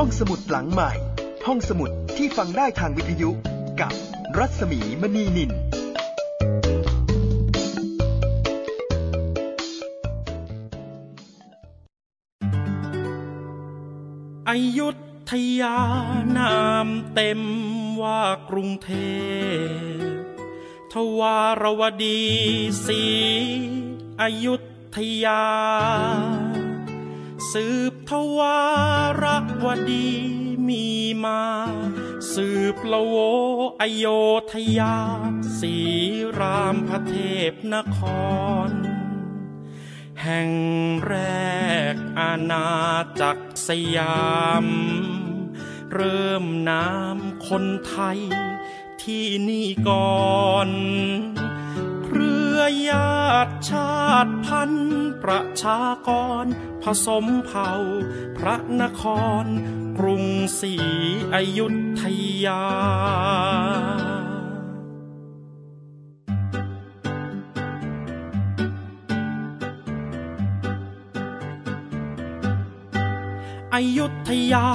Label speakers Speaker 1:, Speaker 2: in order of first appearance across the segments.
Speaker 1: ห้องสมุดหลังใหม่ ห้องสมุดที่ฟังได้ทางวิทยุกับรัศมีมณีนิน
Speaker 2: อยุธยานามเต็มว่ากรุงเทพ ทวารวดีสีอยุธยาสืบ ทวารวดีมีมา สืบละโวอโยธยาสีรามพระเทพนคร แห่งแรกอาณาจักรสยาม เริ่มน้ำคนไทยที่นี่ก่อน ญาติชาติพันธุ์ประชากร ผสมเผ่า พระนคร กรุงศรีอยุธยา อยุธยา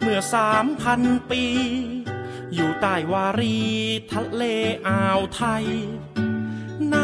Speaker 2: เมื่อสามพันปี อยู่ใต้วารีทะเลอ่าวไทยน้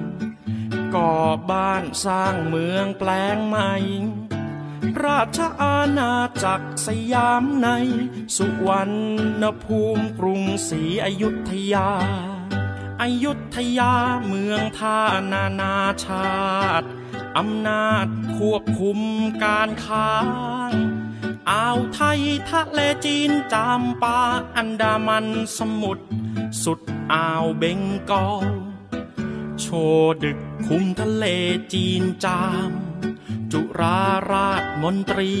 Speaker 2: ก่อบ้านสร้างเมืองแปลงใหม่ ราชอาณาจักรสยามใน สุวรรณภูมิกรุงศรีอยุธยาอยุธยาเมืองท่านานาชาติ อำนาจควบคุมการค้าอ่าวไทยทะเลจีนจามปาอันดามันสมุทรสุดอ่าวเบงกอล โชดึกคุมทะเลจีนจาม จุราราชมนตรี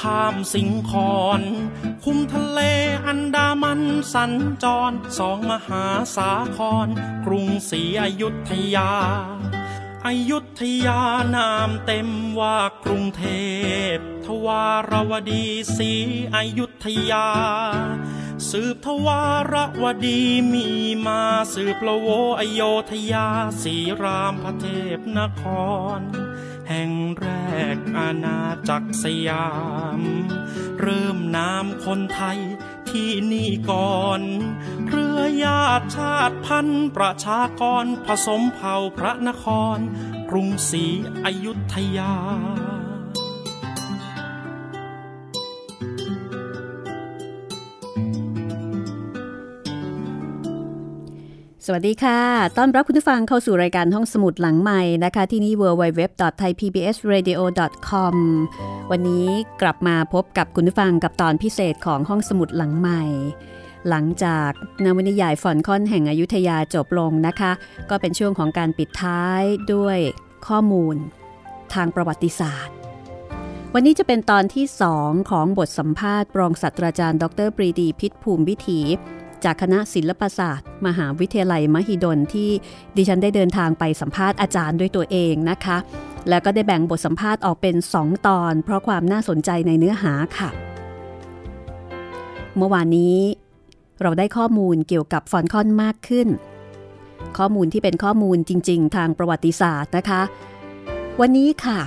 Speaker 2: ข้ามสิงคอนคุมทะเลอันดามันสัญจรสองมหาสาคร กรุงศรีอยุธยาอยุธยานามเต็มว่ากรุงเทพ ทวารวดีศรีอยุธยา สืบทวารวดีมีมาสืบละโวอโยธยาสีรามพระเทพนคร แห่งแรกอาณาจักรสยาม เริ่มนามคนไทยที่นี่ก่อนเรือญาติชาติพันธุ์ประชากรผสมเผ่าพระนคร กรุงศรีอยุธยา
Speaker 3: สวัสดีค่ะ ต้อนรับคุณผู้ฟังเข้าสู่รายการห้องสมุดหลังใหม่นะคะ ที่นี่ www.thaipbsradio.com วันนี้กลับมาพบกับคุณผู้ฟังกับตอนพิเศษของห้องสมุดหลังใหม่ หลังจากนวนิยายฝอนค่อนแห่งอยุธยาจบลงนะคะ ก็เป็นช่วงของการปิดท้ายด้วยข้อมูล ทางประวัติศาสตร์ วันนี้จะเป็นตอนที่สองของบทสัมภาษณ์รองศาสตราจารย์ ดรปรีดีพิษภูมิวิถี จากคณะศิลปศาสตร์ มหาวิทยาลัยมหิดลที่ดิฉันได้เดินทางไปสัมภาษณ์อาจารย์ด้วยตัวเองนะคะ แล้วก็ได้แบ่งบทสัมภาษณ์ออกเป็น 2 ตอน เพราะความน่าสนใจในเนื้อหาค่ะ เมื่อวานนี้ เราได้ข้อมูลเกี่ยวกับฟอนคอนมากขึ้น ข้อมูลที่เป็นข้อมูลจริง ๆ ทางประวัติศาสตร์นะคะ วันนี้ค่ะ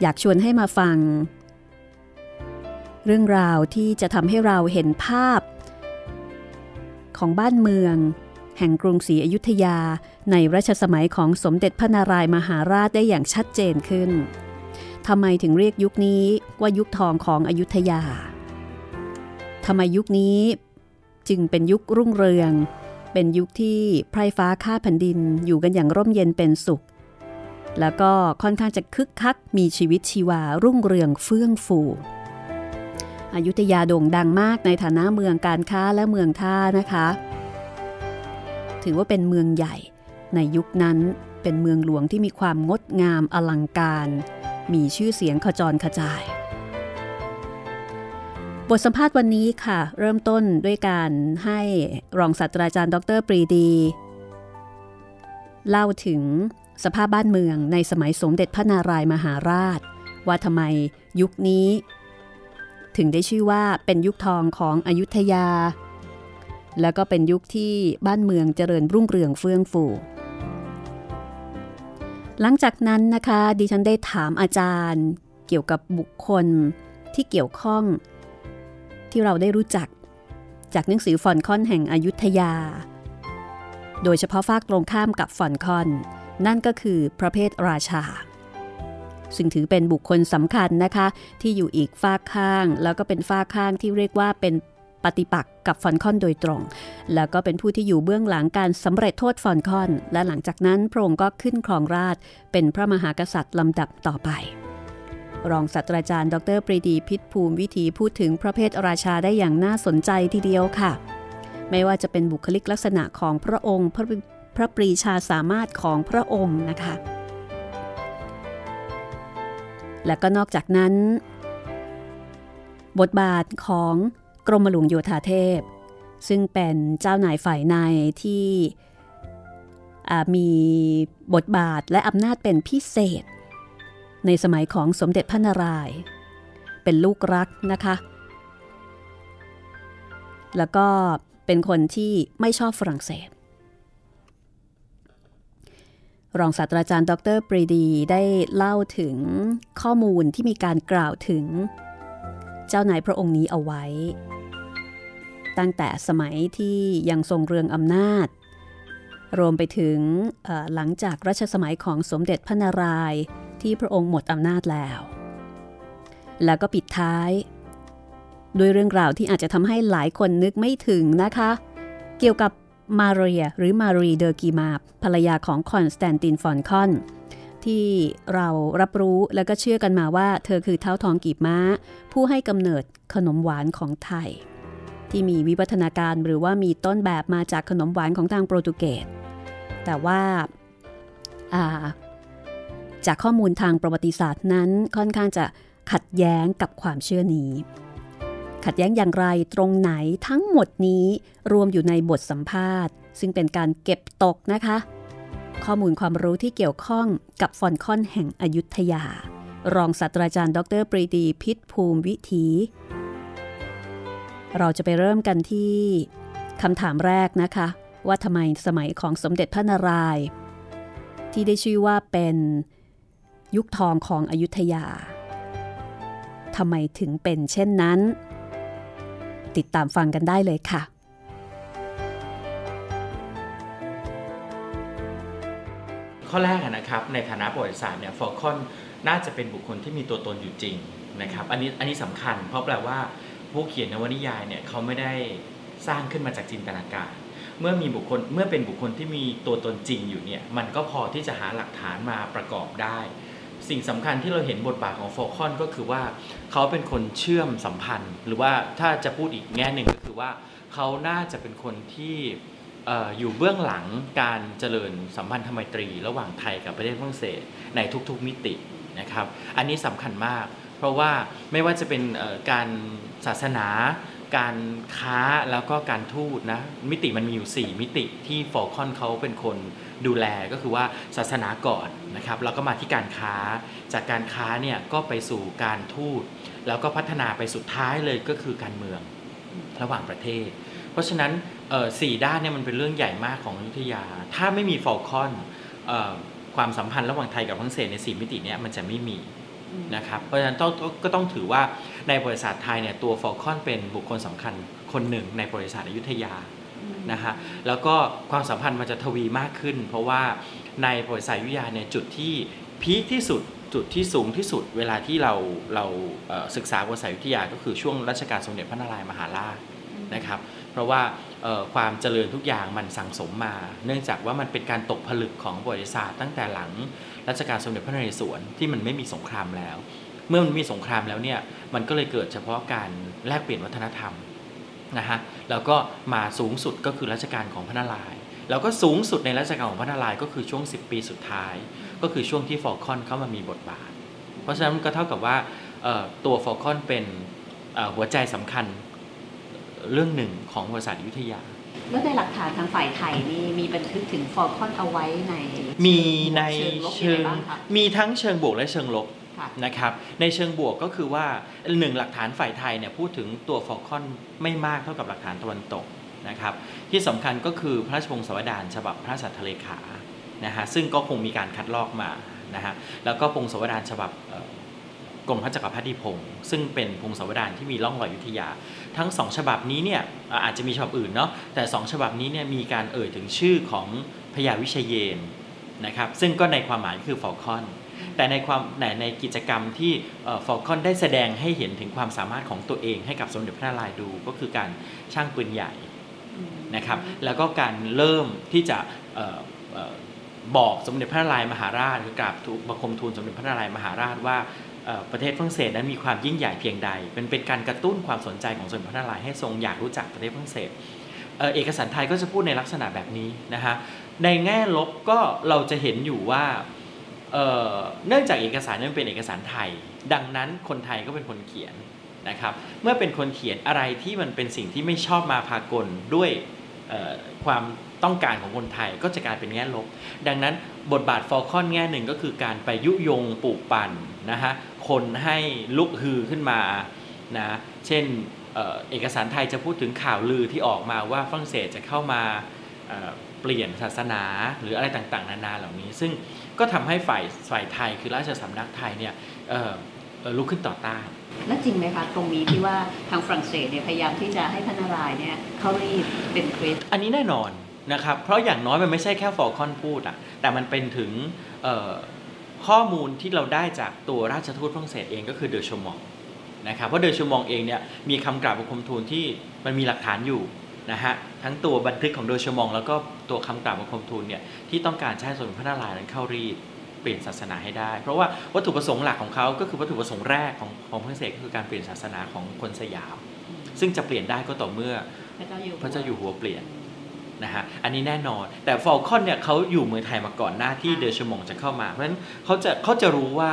Speaker 3: อยากชวนให้มาฟัง เรื่องราวที่จะทำให้เราเห็นภาพ ของบ้านเมือง แห่งกรุงศรีอยุธยาในรัชสมัยของสมเด็จพระนารายมหาราชได้อย่างชัดเจนขึ้นทำไมถึงเรียกยุคนี้ว่ายุคทองของอยุธยาทำไมยุคนี้จึงเป็นยุครุ่งเรือง เป็นยุคที่ไพร่ฟ้าข้าแผ่นดินอยู่กันอย่างร่มเย็นเป็นสุข แล้วก็ค่อนข้างจะคึกคักมีชีวิตชีวารุ่งเรืองเฟื่องฟู อยุธยาโด่งดังมากในฐานะเมืองการค้าและเมืองท่านะคะ ถือว่าเป็นเมืองใหญ่ ในยุคนั้นเป็นเมืองหลวงที่มีความงดงามอลังการ มีชื่อเสียงขจรขจาย บทสัมภาษณ์วันนี้ค่ะ เริ่มต้นด้วยการให้รองศาสตราจารย์ดรปรีดี เล่าถึงสภาพบ้านเมืองในสมัยสมเด็จพระนารายมหาราช ว่าทำไมยุคนี้ ถึงได้ชื่อว่าเป็นยุคทองของอยุธยา แล้วก็เป็นยุคที่บ้านเมืองเจริญรุ่งเรืองเฟื่องฟู หลังจากนั้นนะคะดิฉันได้ถามอาจารย์เกี่ยวกับบุคคลที่เกี่ยวข้อง ที่เราได้รู้จักจากหนังสือฟอนคอนแห่งอยุธยา โดยเฉพาะฝากตรงข้ามกับฟอนคอน นั่นก็คือพระเพทราชา ซึ่งถือเป็นบุคคลสำคัญนะคะ ที่อยู่อีกฝากข้าง แล้วก็เป็นฝากข้างที่เรียกว่าเป็นปฏิปักษ์กับฟอนคอนโดยตรง แล้วก็เป็นผู้ที่อยู่เบื้องหลังการสำเร็จโทษฟอนคอน และหลังจากนั้นพระองค์ก็ขึ้นครองราชเป็นพระมหากษัตริย์ลำดับต่อไป รองศาสตราจารย์ ดรปรีดีพิษภูมิวิถีพูดถึงพระเพทราชาได้อย่างน่าสนใจทีเดียวค่ะ ไม่ว่าจะเป็นบุคลิกลักษณะของพระองค์พระพระปรีชาสามารถของพระองค์นะคะ และก็นอกจากนั้น บทบาทของกรมหลวงโยธาเทพ ซึ่งเป็นเจ้านายฝ่ายในที่มีบทบาทและอำนาจเป็นพิเศษ ในสมัยของสมเด็จพระนารายณ์เป็นลูกรักนะคะ แล้วก็เป็นคนที่ไม่ชอบฝรั่งเศส รองศาสตราจารย์ ดรปรีดีได้เล่าถึงข้อมูลที่มีการกล่าวถึง เจ้านายพระองค์นี้เอาไว้ ตั้งแต่สมัยที่ยังทรงเรืองอำนาจ รวมไปถึงหลังจากรัชสมัยของสมเด็จพระนารายณ์ที่พระองค์หมดอำนาจแล้ว แล้วก็ปิดท้ายด้วยเรื่องราวที่อาจจะทำให้หลายคนนึกไม่ถึงนะคะ เกี่ยวกับ มาเรียหรือมารีเดอกีมาร์ภรรยาของคอนสแตนตินฟอลคอนที่เรารับรู้แล้วก็เชื่อกันมาว่า เธอคือท้าวทองกีบม้า ผู้ให้กำเนิดขนมหวานของไทย ที่มีวิวัฒนาการหรือว่ามีต้นแบบมาจากขนมหวานของทางโปรตุเกสแต่ว่าจากข้อมูลทางประวัติศาสตร์นั้นค่อนข้างจะขัดแย้งกับความเชื่อนี้ ขัดแย้งอย่างไรตรงไหนทั้งหมดนี้รวมอยู่ในบทสัมภาษณ์ ซึ่งเป็นการเก็บตกนะคะ ข้อมูลความรู้ที่เกี่ยวข้องกับฟอนคอนแห่งอยุธยา รองศาสตราจารย์ ดรปรีดีพิษภูมิวิถี เราจะไปเริ่มกันที่คำถามแรกนะคะ ว่าทำไมสมัยของสมเด็จพระนารายณ์ที่ได้ชื่อว่าเป็นยุคทองของอยุธยาทำไมถึงเป็นเช่นนั้น ติดตามฟังกันได้เลยค่ะ
Speaker 4: ข้อแรกนะครับในฐานะประวัติศาสตร์เนี่ยฟอลคอนน่าจะเป็นบุคคลที่มีตัวตนอยู่จริงนะครับอันนี้อันนี้สำคัญเพราะแปลว่าผู้เขียนนวนิยายเนี่ยเขาไม่ได้สร้างขึ้นมาจากจินตนาการ เมื่อมีบุคคลเมื่อเป็นบุคคลที่มีตัวตนจริงอยู่เนี่ยมันก็พอที่จะหาหลักฐานมาประกอบได้ สิ่งสำคัญที่เราเห็นบทบาทของฟอลคอนก็คือว่าเขาเป็นคนเชื่อมสัมพันธ์ หรือว่าถ้าจะพูดอีกแง่หนึ่งก็คือว่าเขาน่าจะเป็นคนที่ออยู่เบื้องหลังการเจริญสัมพันธไมตรี ระหว่างไทยกับประเทศฝรั่งเศสในทุกๆมิตินะครับ อันนี้สำคัญมาก เพราะว่าไม่ว่าจะเป็นการศาสนา การค้าแล้วก็การทูตนะมิติมันมีอยู่ 4 มิติที่ฟอลคอนเขาเป็นคน ดูแลก็คือว่าศาสนาก่อนนะครับแล้วก็มาที่การค้า จากการค้าเนี่ยก็ไปสู่การทูต แล้วก็พัฒนาไปสุดท้ายเลยก็คือการเมืองระหว่างประเทศ เพราะฉะนั้นสี่ด้านเนี่ยมันเป็นเรื่องใหญ่มากของอยุธยา ถ้าไม่มีฟอลคอนความสัมพันธ์ระหว่างไทยกับฝรั่งเศสในสี่มิติเนี่ยมันจะไม่มีนะครับเพราะฉะนั้นต้องก็ต้องถือว่าในบริบทไทยเนี่ยตัวฟอลคอนเป็นบุคคลสำคัญคนหนึ่งในบริบทอยุธยา นะฮะแล้วก็ความสัมพันธ์มันจะทวีมากขึ้น เพราะว่าในบริษัทอยุธยาเนี่ยจุดที่พีคที่สุดจุดที่สูงที่สุดเวลาที่เราเราศึกษาบริษัทอยุธยาก็คือช่วงรัชกาลสมเด็จพระนารายมหาราชนะครับ เพราะว่าความเจริญทุกอย่างมันสั่งสมมา เนื่องจากว่ามันเป็นการตกผลึกของบริษัทตั้งแต่หลังรัชกาลสมเด็จพระนเรศวรที่มันไม่มีสงครามแล้ว เมื่อมันมีสงครามแล้วเนี่ยมันก็เลยเกิดเฉพาะการแลกเปลี่ยนวัฒนธรรม นะฮะแล้วก็มาสูงสุดก็คือรัชกาลของพระนารายณ์แล้วก็สูงสุดในรัชกาลของพระนารายณ์ก็คือช่วง 10 ปีสุดท้าย ก็คือช่วงที่ฟอลคอนเข้ามามีบทบาท เพราะฉะนั้นก็เท่ากับว่าเอ่อตัวฟอลคอนเป็นเอ่อหัวใจสำคัญเรื่องหนึ่งของบริบทอยุธยา
Speaker 3: แล้วในหลักฐานทางฝ่ายไทยนี่มีบันทึกถึงฟอลคอนเอาไว้ใน
Speaker 4: มีใน
Speaker 3: เชิง
Speaker 4: เชิ
Speaker 3: งลบยังไงบ้างคะ
Speaker 4: มีทั้งเชิงบวกและเชิงลบ
Speaker 3: ค่ะ
Speaker 4: นะครับในเชิงบวกก็คือว่าหนึ่งหลักฐานฝ่ายไทยเนี่ยพูดถึงตัวฟอลคอนไม่มากเท่ากับหลักฐานตะวันตกนะครับที่สำคัญก็คือพระราชวงศ์สวดานฉบับพระสัทธเลขานะฮะซึ่งก็คงมีการคัดลอกมานะฮะแล้วก็พงศาวดารฉบับกรมพระจักรพรรดิพงศ์ซึ่งเป็นพงศาวดารที่มีร่องรอยยุทธยา ทั้งสองฉบับนี้เนี่ยอาอาจจะมีฉบับอื่นเนาะแต่สองฉบับนี้เนี่ยมีการเอ่ยถึงชื่อของพญาวิเชยเยนนะครับซึ่งก็ในความหมายคือฟอลคอน แต่ในความในในกิจกรรมที่ฟอลคอนได้แสดงให้เห็นถึงความสามารถของตัวเองให้กับสมเด็จพระนารายณ์ดูก็คือการช่างปืนใหญ่นะครับแล้วก็การเริ่มที่จะเอ่อเอ่อบอกสมเด็จพระนารายณ์มหาราชหรือกราบทูลบังคมทูลสมเด็จพระนารายณ์มหาราชว่าเอ่อประเทศฝรั่งเศสนั้นมีความยิ่งใหญ่เพียงใดเป็นเป็นการกระตุ้นความสนใจของสมเด็จพระนารายณ์ให้ทรงอยากรู้จักประเทศฝรั่งเศสเอ่อเอกสารไทยก็จะพูดในลักษณะแบบนี้นะฮะในแง่ลบก็เราจะเห็นอยู่ว่า เนื่องจากเอกสารนั้นเป็นเอกสารไทย ดังนั้นคนไทยก็เป็นคนเขียนนะครับ เมื่อเป็นคนเขียนอะไรที่มันเป็นสิ่งที่ไม่ชอบมาพากลด้วยความต้องการของคนไทยก็จะกลายเป็นแง่ลบ ดังนั้นบทบาทฟอลคอนแง่หนึ่งก็คือการไปยุยงปลูกปั่นนะฮะคนให้ลุกฮือขึ้นมานะเช่นเอกสารไทยจะพูดถึงข่าวลือที่ออกมาว่าฝรั่งเศสจะเข้ามาเปลี่ยนศาสนาหรืออะไรต่างๆ นานาเหล่านี้ ซึ่ง ก็ทำให้ฝ่ายฝ่ายไทยคือราชสำนักไทยเนี่ยเอ่อเอ่อลุกขึ้นต่อต้าน
Speaker 3: และจริงไหมคะตรงนี้ที่ว่าทางฝรั่งเศสเนี่ยพยายามที่จะให้พระนารายณ์เนี่ยเข้ารีตเป็นคริสต์
Speaker 4: อันนี้แน่นอนนะครับ เพราะอย่างน้อยมันไม่ใช่แค่ฟอลคอนพูดอะแต่มันเป็นถึงเอ่อข้อมูลที่เราได้จากตัวราชทูตฝรั่งเศสเองก็คือเดอโชมองต์นะครับเพราะเดอโชมองต์เองเนี่ยมีคำกราบบังคมทูลที่มันมีหลักฐานอยู่ นะฮะทั้งตัวบันทึกของเดอโชมองต์ แล้วก็ตัวคำกราบบังคมทูลเนี่ยที่ต้องการให้สมเด็จพระนารายณ์นั้นเข้ารีตเปลี่ยนศาสนาให้ได้ เพราะว่าวัตถุประสงค์หลักของเขาก็คือวัตถุประสงค์แรกของของฝรั่งเศสก็คือการเปลี่ยนศาสนาของคนสยาม ซึ่งจะเปลี่ยนได้ก็ต่อเมื่อ
Speaker 3: พระเจ้าอยู่
Speaker 4: พระเจ้าอยู่หัวเปลี่ยนนะฮะอันนี้แน่นอนแต่ฟอลคอนเนี่ยเขาอยู่เมืองไทยมาก่อนหน้าที่เดอโชมองต์จะเข้ามา เพราะฉะนั้นเขาจะเขาจะรู้ว่า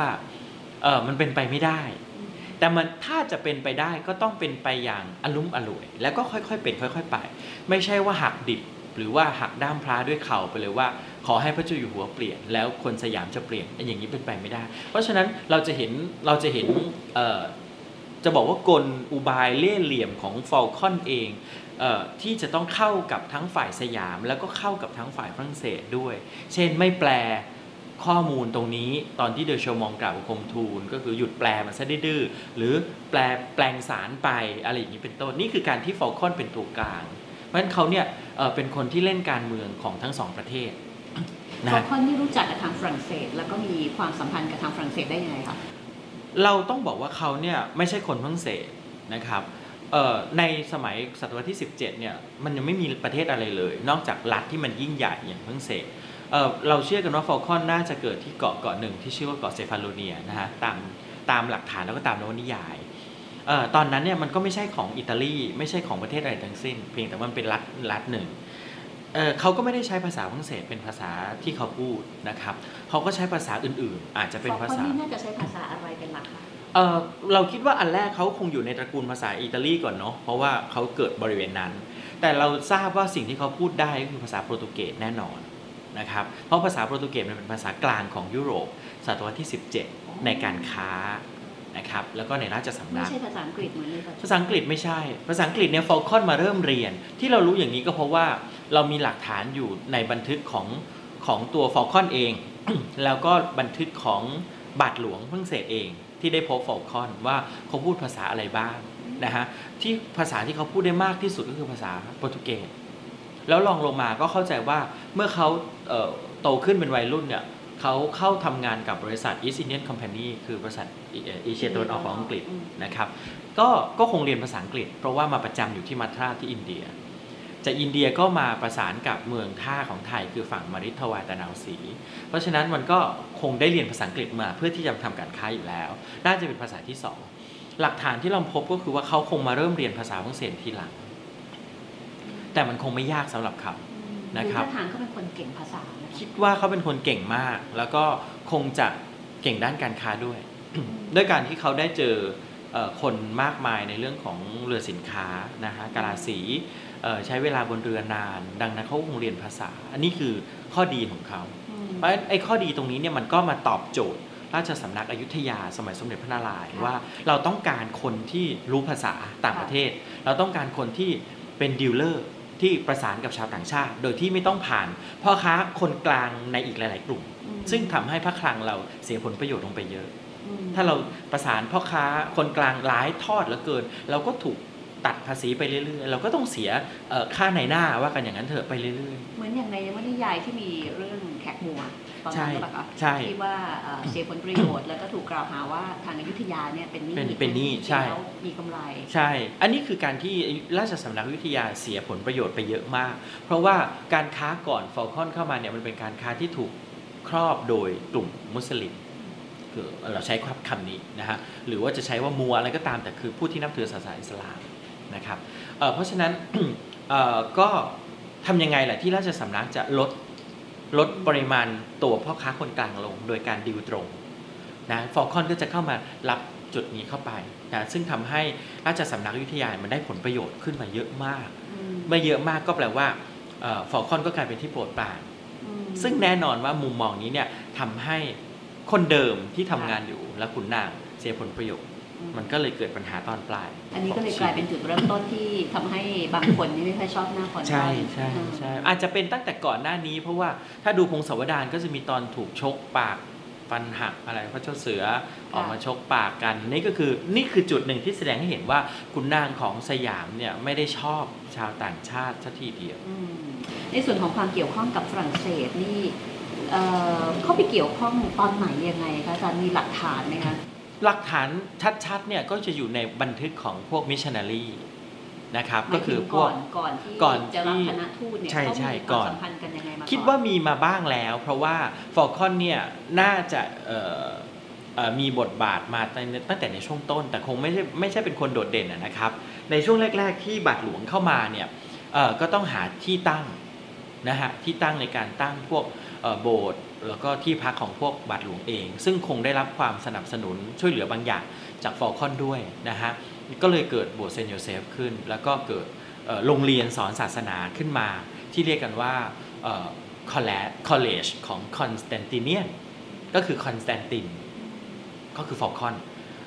Speaker 4: เออมันเป็นไปไม่ได้ แต่มันถ้าจะเป็นไปได้ก็ต้องเป็นไปอย่างอารมอร่วย แล้วก็ค่อยๆเป็นค่อย ๆ ไป ไม่ใช่ว่าหักดิบหรือว่าหักด้ามพระด้วยเข่าไปเลยว่า ขอให้พระเจ้าอยู่หัวเปลี่ยน แล้วคนสยามจะเปลี่ยนอันอย่างนี้เป็นไปไม่ได้ เพราะฉะนั้นเราจะเห็นเราจะเห็นจะบอกว่ากลอุบายเล่ห์เหลี่ยมของฟอลคอนเองเออที่จะต้องเข้ากับทั้งฝ่ายสยาม แล้วก็เข้ากับทั้งฝ่ายฝรั่งเศสด้วย เช่นไม่แปล ข้อมูลตรงนี้ตอนที่เดอโชมองกล่าวบังคมทูล ก็คือหยุดแปลมันซะดื้อๆหรือแปลแปลงสารไปอะไรอย่างนี้เป็นต้นนี่คือการที่ฟอลคอนเป็นตัวกลางเพราะฉะนั้นเขาเนี่ยเอ่อเป็นคนที่เล่นการเมืองของทั้งสองประเทศนะ
Speaker 3: ฟอ
Speaker 4: ฮะ
Speaker 3: ลคอนที่รู้จักกับทางฝรั่งเศส แล้วก็มีความสัมพันธ์กับทางฝรั่งเศสได้ยังไงคะ
Speaker 4: เราต้องบอกว่าเขาเนี่ยไม่ใช่คนฝรั่งเศสนะครับเอ่อในสมัยศตวรรษที่ 17เนี่ยมันยังไม่มีประเทศอะไรเลย นอกจากรัฐที่มันยิ่งใหญ่อย่างฝรั่งเศส เอ่อเราเชื่อกันว่าฟอลคอนน่าจะเกิดที่เกาะเกาะหนึ่งที่ชื่อว่าเกาะเซฟาโลเนียนะฮะตามตามหลักฐานแล้วก็ตามนวนิยายเอ่อตอนนั้นเนี่ยมันก็ไม่ใช่ของอิตาลีไม่ใช่ของประเทศอะไรทั้งสิ้น เพียงแต่ว่ามันเป็นรัฐรัฐหนึ่งเอ่อเขาก็ไม่ได้ใช้ภาษาฝรั่งเศสเป็นภาษาที่เขาพูดนะครับเขาก็ใช้ภาษาอื่น ๆ อาจจะเป็นภา
Speaker 5: คน
Speaker 4: ษา
Speaker 5: นี้น่าจะใช้ภาษาอะไรเป็นหลักคะ
Speaker 4: เอ่อเราคิดว่าอันแรกเขาคงอยู่ในตระกูลภาษาอิตาลีก่อนเนาะเพราะว่าเขาเกิดบริเวณนั้น แต่เราทราบว่าสิ่งที่เขาพูดได้ก็คือภาษาโปรตุเกสแน่นอน นะครับ เพราะภาษาโปรตุเกสมันเป็นภาษากลางของยุโรปศตวรรษที่ 17 ในการค้านะครับแล้วก็ในราชสำนัก ไม่
Speaker 5: ใช่ภาษาอังกฤษเหมือนในปัจจุบ
Speaker 4: ภาษาอังกฤษไม่ใช่ ภาษาอังกฤษเนี่ยฟอลคอนมาเริ่มเรียน ที่เรารู้อย่างนี้ก็เพราะว่าเรามีหลักฐานอยู่ในบันทึกของของตัวฟอลคอนเอง แล้วก็บันทึกของบาทหลวงฝรั่งเศสเองที่ได้พบฟอลคอนว่าเขาพูดภาษาอะไรบ้างนะฮะที่ภาษาที่เขาพูดได้มากที่สุดก็คือภาษาโปรตุเกส แล้วลองลงมาก็เข้าใจว่าเมื่อเขาเอ่อโตขึ้นเป็นวัยรุ่นเนี่ยเขาเข้าทำงานกับบริษัท East Indian Company คือบริษัทเอเชียตะวันออกของอังกฤษนะครับก็ก็คงเรียนภาษาอังกฤษ เพราะว่ามาประจำอยู่ที่มัทราที่อินเดีย จากอินเดียก็มาประสานกับเมืองท่าของไทยคือฝั่งมาริทวายตะนาวศรีเพราะฉะนั้นมันก็คงได้เรียนภาษาอังกฤษมาเพื่อที่จะทำการค้าอยู่แล้ว น่าจะเป็นภาษาที่สองหลักฐานที่เราพบก็คือว่าเขาคงมาเริ่มเรียนภาษาฝรั่งเศสทีหลัง แต่มันคงไม่ยากสำหรับเขานะครับ
Speaker 5: ดูท่าทางเขาเป็นคนเก่งภาษานะคะ
Speaker 4: คิดว่าเขาเป็นคนเก่งมาก แล้วก็คงจะเก่งด้านการค้าด้วย ด้วยการที่เขาได้เจอเอ่อคนมากมายในเรื่องของเรือสินค้านะฮะกาลาสีเอ่อใช้เวลาบนเรือนาน ดังนั้นเขาคงเรียนภาษา อันนี้คือข้อดีของเขา
Speaker 5: อืม
Speaker 4: เพราะฉะนั้นไอ้ข้อดีตรงนี้เนี่ยมันก็มาตอบโจทย์ ราชสำนักอยุธยาสมัยสมเด็จพระนารายณ์
Speaker 5: ค่ะ
Speaker 4: ว่าเราต้องการคนที่รู้ภาษาต่างประเทศ เราต้องการคนที่เป็นดีลเลอร์ ที่ประสานกับชาวต่างชาติ โดยที่ไม่ต้องผ่านพ่อค้าคนกลางในอีกหลาย ๆ กลุ่ม
Speaker 5: อืม
Speaker 4: ซึ่งทำให้พระคลังเราเสียผลประโยชน์ลงไปเยอะ
Speaker 5: อืม
Speaker 4: ถ้าเราประสานพ่อค้าคนกลางหลายทอดเหลือเกิน เราก็ถูกตัดภาษีไปเรื่อย ๆ เราก็ต้องเสียเอ่อค่าในหน้าว่ากันอย่างนั้นเถอะไปเรื่อย
Speaker 5: เหมือนอย่างในนวนิยายที่มีเรื่องแขกมัวต อนนั้น
Speaker 4: ใช่
Speaker 5: ก็แบบว่า
Speaker 4: ใช่
Speaker 5: ที่ว่าเอ่อเสียผลประโยชน์แล้วก็ถูกกล่าวหาว่าทางอยุธยาเนี่ยเป็นหนี้
Speaker 4: เป็นเป็นหนี้ใช่
Speaker 5: แล้วมีกำไร
Speaker 4: ๆใช่ อันนี้คือการที่ราชสำนักวิทยาเสียผลประโยชน์ไปเยอะมาก เพราะว่าการค้าก่อนฟอลคอนเข้ามาเนี่ยมันเป็นการค้าที่ถูกครอบโดยกลุ่มมุสลิมคือเราใช้คำคำนี้นะฮะหรือว่าจะใช้ว่ามัวอะไรก็ตามแต่คือผู้ที่นับถือศาสนาอิสลามนะครับเอ่อเพราะฉะนั้นเอ่อก็ทำยังไงแหละที่ราชสำนักจะลด ลดปริมาณตัวพ่อค้าคนกลางลงโดยการดิวตรงนะฟอลคอนก็จะเข้ามารับจุดนี้เข้าไปนะซึ่งทำให้ราชสำนักอยุทธยามันได้ผลประโยชน์ขึ้นมาเยอะมาก
Speaker 5: อืม
Speaker 4: เมื่อเยอะมากก็แปลว่าฟอลคอนก็กลายเป็นที่โปรดปราน
Speaker 5: อืม
Speaker 4: ซึ่งแน่นอนว่ามุมมองนี้เนี่ยทำให้คนเดิมที่ทำงานอยู่และขุนนางเสียผลประโยชน์ มันก็เลยเกิดปัญหาตอนปลาย
Speaker 5: อันนี้ก็เลยกลายเป็นจุดเริ่มต้นที่ทำให้บางคนนี่ไม่ค่อยชอบหน้าคอน
Speaker 4: ใช่
Speaker 5: อย
Speaker 4: ใช่
Speaker 5: อืม
Speaker 4: ใช่อาจจะเป็นตั้งแต่ก่อนหน้านี้ เพราะว่าถ้าดูพงศาวดารก็จะมีตอนถูกชกปากฟันหักอะไรพระเจ้าเสือออกมาชกปากกัน นี่ก็คือนี่คือจุดหนึ่งที่แสดงให้เห็นว่าขุนนางของสยามเนี่ยไม่ได้ชอบชาวต่างชาติสักทีเดียว
Speaker 5: อืมในส่วนของความเกี่ยวข้องกับฝรั่งเศสนี่เอ่อเขาไปเกี่ยวข้องตอนไหนยังไงคะอาจารย์มีหลักฐานไหมคะ
Speaker 4: หลักฐานชัดๆเนี่ยก็จะอยู่ในบันทึกของพวกมิชชันนารีนะครับ
Speaker 5: ห
Speaker 4: ก็
Speaker 5: มาย
Speaker 4: คื
Speaker 5: ถึ
Speaker 4: องพ
Speaker 5: ก่
Speaker 4: ว
Speaker 5: อกนก่อนที่
Speaker 4: ก่อน
Speaker 5: จะรับ
Speaker 4: ที่
Speaker 5: คณะทูตเนี่ย
Speaker 4: ใช่
Speaker 5: เขา
Speaker 4: ใช่
Speaker 5: มีค
Speaker 4: ก่
Speaker 5: วาม
Speaker 4: อน
Speaker 5: สัมพันธ์กันยังไงมาก่อน
Speaker 4: คิดว่ามีมาบ้างแล้ว เพราะว่าฟอลคอนเนี่ยน่าจะเอ่อเอ่อมีบทบาทมาตั้งตั้งแต่ในช่วงต้น แต่คงไม่ใช่ไม่ใช่เป็นคนโดดเด่นอะนะครับ ในช่วงแรก ๆ ที่บาทหลวงเข้ามาเนี่ยเอ่อก็ต้องหาที่ตั้งนะฮะที่ตั้งในการตั้งพวกเอ่อโบสถ์ แล้วก็ที่พักของพวกบาทหลวงเอง ซึ่งคงได้รับความสนับสนุนช่วยเหลือบางอย่างจากฟอลคอนด้วยนะฮะก็เลยเกิดโบสถ์เซนต์โยเซฟขึ้น แล้วก็เกิดโรงเรียนสอนศาสนาขึ้นมา ที่เรียกกันว่า college ของคอนสแตนติเนียนก็คือคอนสแตนตินก็คือฟอลคอน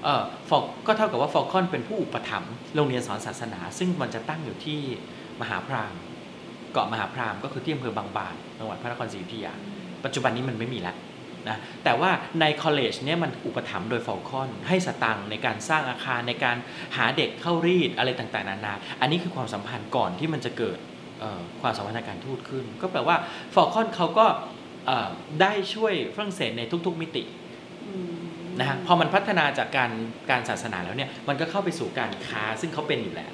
Speaker 4: เอ่อฟอลก็เท่ากับว่าฟอลคอนเป็นผู้อุปถัมภ์โรงเรียนสอนศาสนา ซึ่งมันจะตั้งอยู่ที่มหาพราหมณ์เกาะมหาพราหมณ์ก็คือที่อำเภอบางบานจังหวัดพระนครศรีอยุธยา ปัจจุบันนี้มันไม่มีแล้วนะแต่ว่าใน college เนี่ยมันอุปถัมภ์โดยฟอลคอนให้สตังในการสร้างอาคารในการหาเด็กเข้ารีตอะไรต่างๆ นานา อันนี้คือความสัมพันธ์ก่อนที่มันจะเกิดความสัมพันธ์ทางการทูตขึ้น ก็แปลว่าฟอลคอนเขาก็ได้ช่วยฝรั่งเศสในทุกๆมิตินะฮะพอมันพัฒนาจากการการศาสนาแล้วเนี่ยมันก็เข้าไปสู่การค้าซึ่งเขาเป็นอยู่แล้ว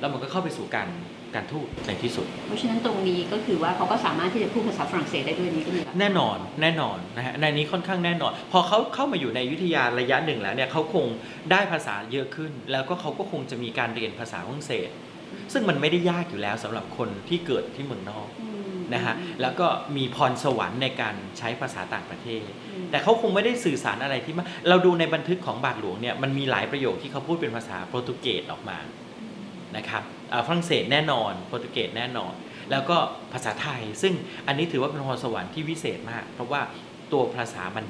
Speaker 4: แล้วมันก็เข้าไปสู่การ การทูตในที่สุด
Speaker 5: เพราะฉะนั้นตรงนี้ก็คือว่าเขาก็สามารถที่จะพูดภาษาฝรั่งเศสได้ด้วยนี้ก็มีหลักฐา
Speaker 4: แน่นอนแน่นอนนะฮะในนี้ค่อนข้างแน่นอน พอเขาเข้ามาอยู่ในอยุธยาระยะหนึ่งแล้วเนี่ยเขาคงได้ภาษาเยอะขึ้น แล้วก็เขาก็คงจะมีการเรียนภาษาฝรั่งเศส ซึ่งมันไม่ได้ยากอยู่แล้วสำหรับคนที่เกิดที่เมืองนอก
Speaker 5: อืม
Speaker 4: นะฮะ
Speaker 5: อืม
Speaker 4: แล้วก็มีพรสวรรค์ในการใช้ภาษาต่างประเทศ
Speaker 5: อืม
Speaker 4: แต่เขาคงไม่ได้สื่อสารอะไรที่มากเราดูในบันทึกของบาทหลวงเนี่ยมันมีหลายประโยคที่เขาพูดเป็นภาษาโปรตุเกสออกมา นะครับอ่าฝรั่งเศสแน่นอนโปรตุเกสแน่นอน แล้วก็ภาษาไทย ซึ่งอันนี้ถือว่าเป็นพรสวรรค์ที่วิเศษมาก เพราะว่าตัวภาษามัน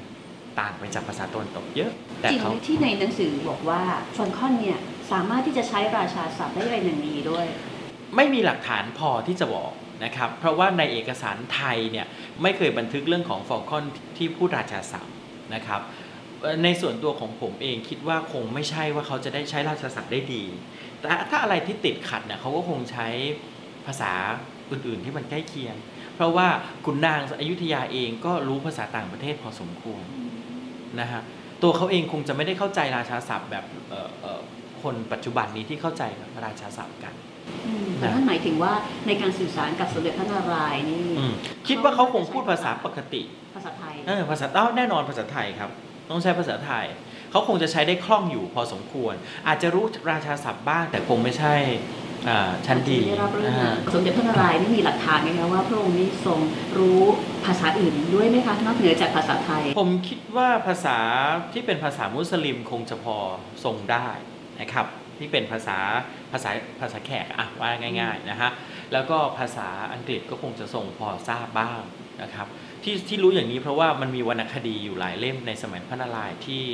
Speaker 4: ต่างไปจากภาษาตะวันตกเยอะ แต่
Speaker 5: จริง
Speaker 4: เขา
Speaker 5: ไหมที่ในหนังสือบอกว่าฟอนคอนเนี่ยสามารถที่จะใช้ราชาศัพท์ได้เป็นอย่างดีด้วย
Speaker 4: ไม่มีหลักฐานพอที่จะบอกนะครับ เพราะว่าในเอกสารไทยเนี่ยไม่เคยบันทึกเรื่องของฟอลคอนที่พูดราชาศัพท์นะครับเอ่อ ในส่วนตัวของผมเองคิดว่าคงไม่ใช่ว่าเขาจะได้ใช้ราชาศัพท์ได้ดี แต่ถ้าอะไรที่ติดขัดเนี่ยเขาก็คงใช้ภาษาอื่น ๆ ที่มันใกล้เคียง เพราะว่าคุณนางอยุธยาเองก็รู้ภาษาต่างประเทศพอสมควรนะฮะตัวเขาเองคงจะไม่ได้เข้าใจราชาศัพท์แบบเอ่อเอ่อคนปัจจุบันนี้ที่เข้าใจราชาศัพท์กัน
Speaker 5: อืมแต่
Speaker 4: นะ
Speaker 5: ท่านหมายถึงว่าในการสื่อสารกับสมเด็จพระนารายณ์นี่
Speaker 4: อืมคิดว่าเขาคงพูดภาษาปกติ
Speaker 5: ภาษาไทย
Speaker 4: เออภาษาเอ้าแน่นอนภาษาไทยครับ ต้องใช้ภาษาไทย เขาคงจะใช้ได้คล่องอยู่พอสมควร อาจจะรู้ราชาศัพท์บ้างแต่คงไม่ใช่อ่าชั้นดี
Speaker 5: ได้รับเรื่อง
Speaker 4: อ่า
Speaker 5: สมเด็จพระนารายณ์นี่มีหลักฐานไหมคะว่าพระองค์นี้ทรงรู้ภาษาอื่นด้วยไหมคะนอกเหนือจากภาษาไทย
Speaker 4: ผมคิดว่าภาษาที่เป็นภาษามุสลิมคงจะพอทรงได้นะครับที่เป็นภาษาภาษาภาษาแขกอะว่าง่ายๆนะฮะแล้วก็ภาษาอังกฤษก็คงจะทรงพอทราบบ้างนะครับ ที่ที่รู้อย่างนี้เพราะว่ามันมีวรรณคดีอยู่หลายเล่มในสมัยพระนารายณ์ที่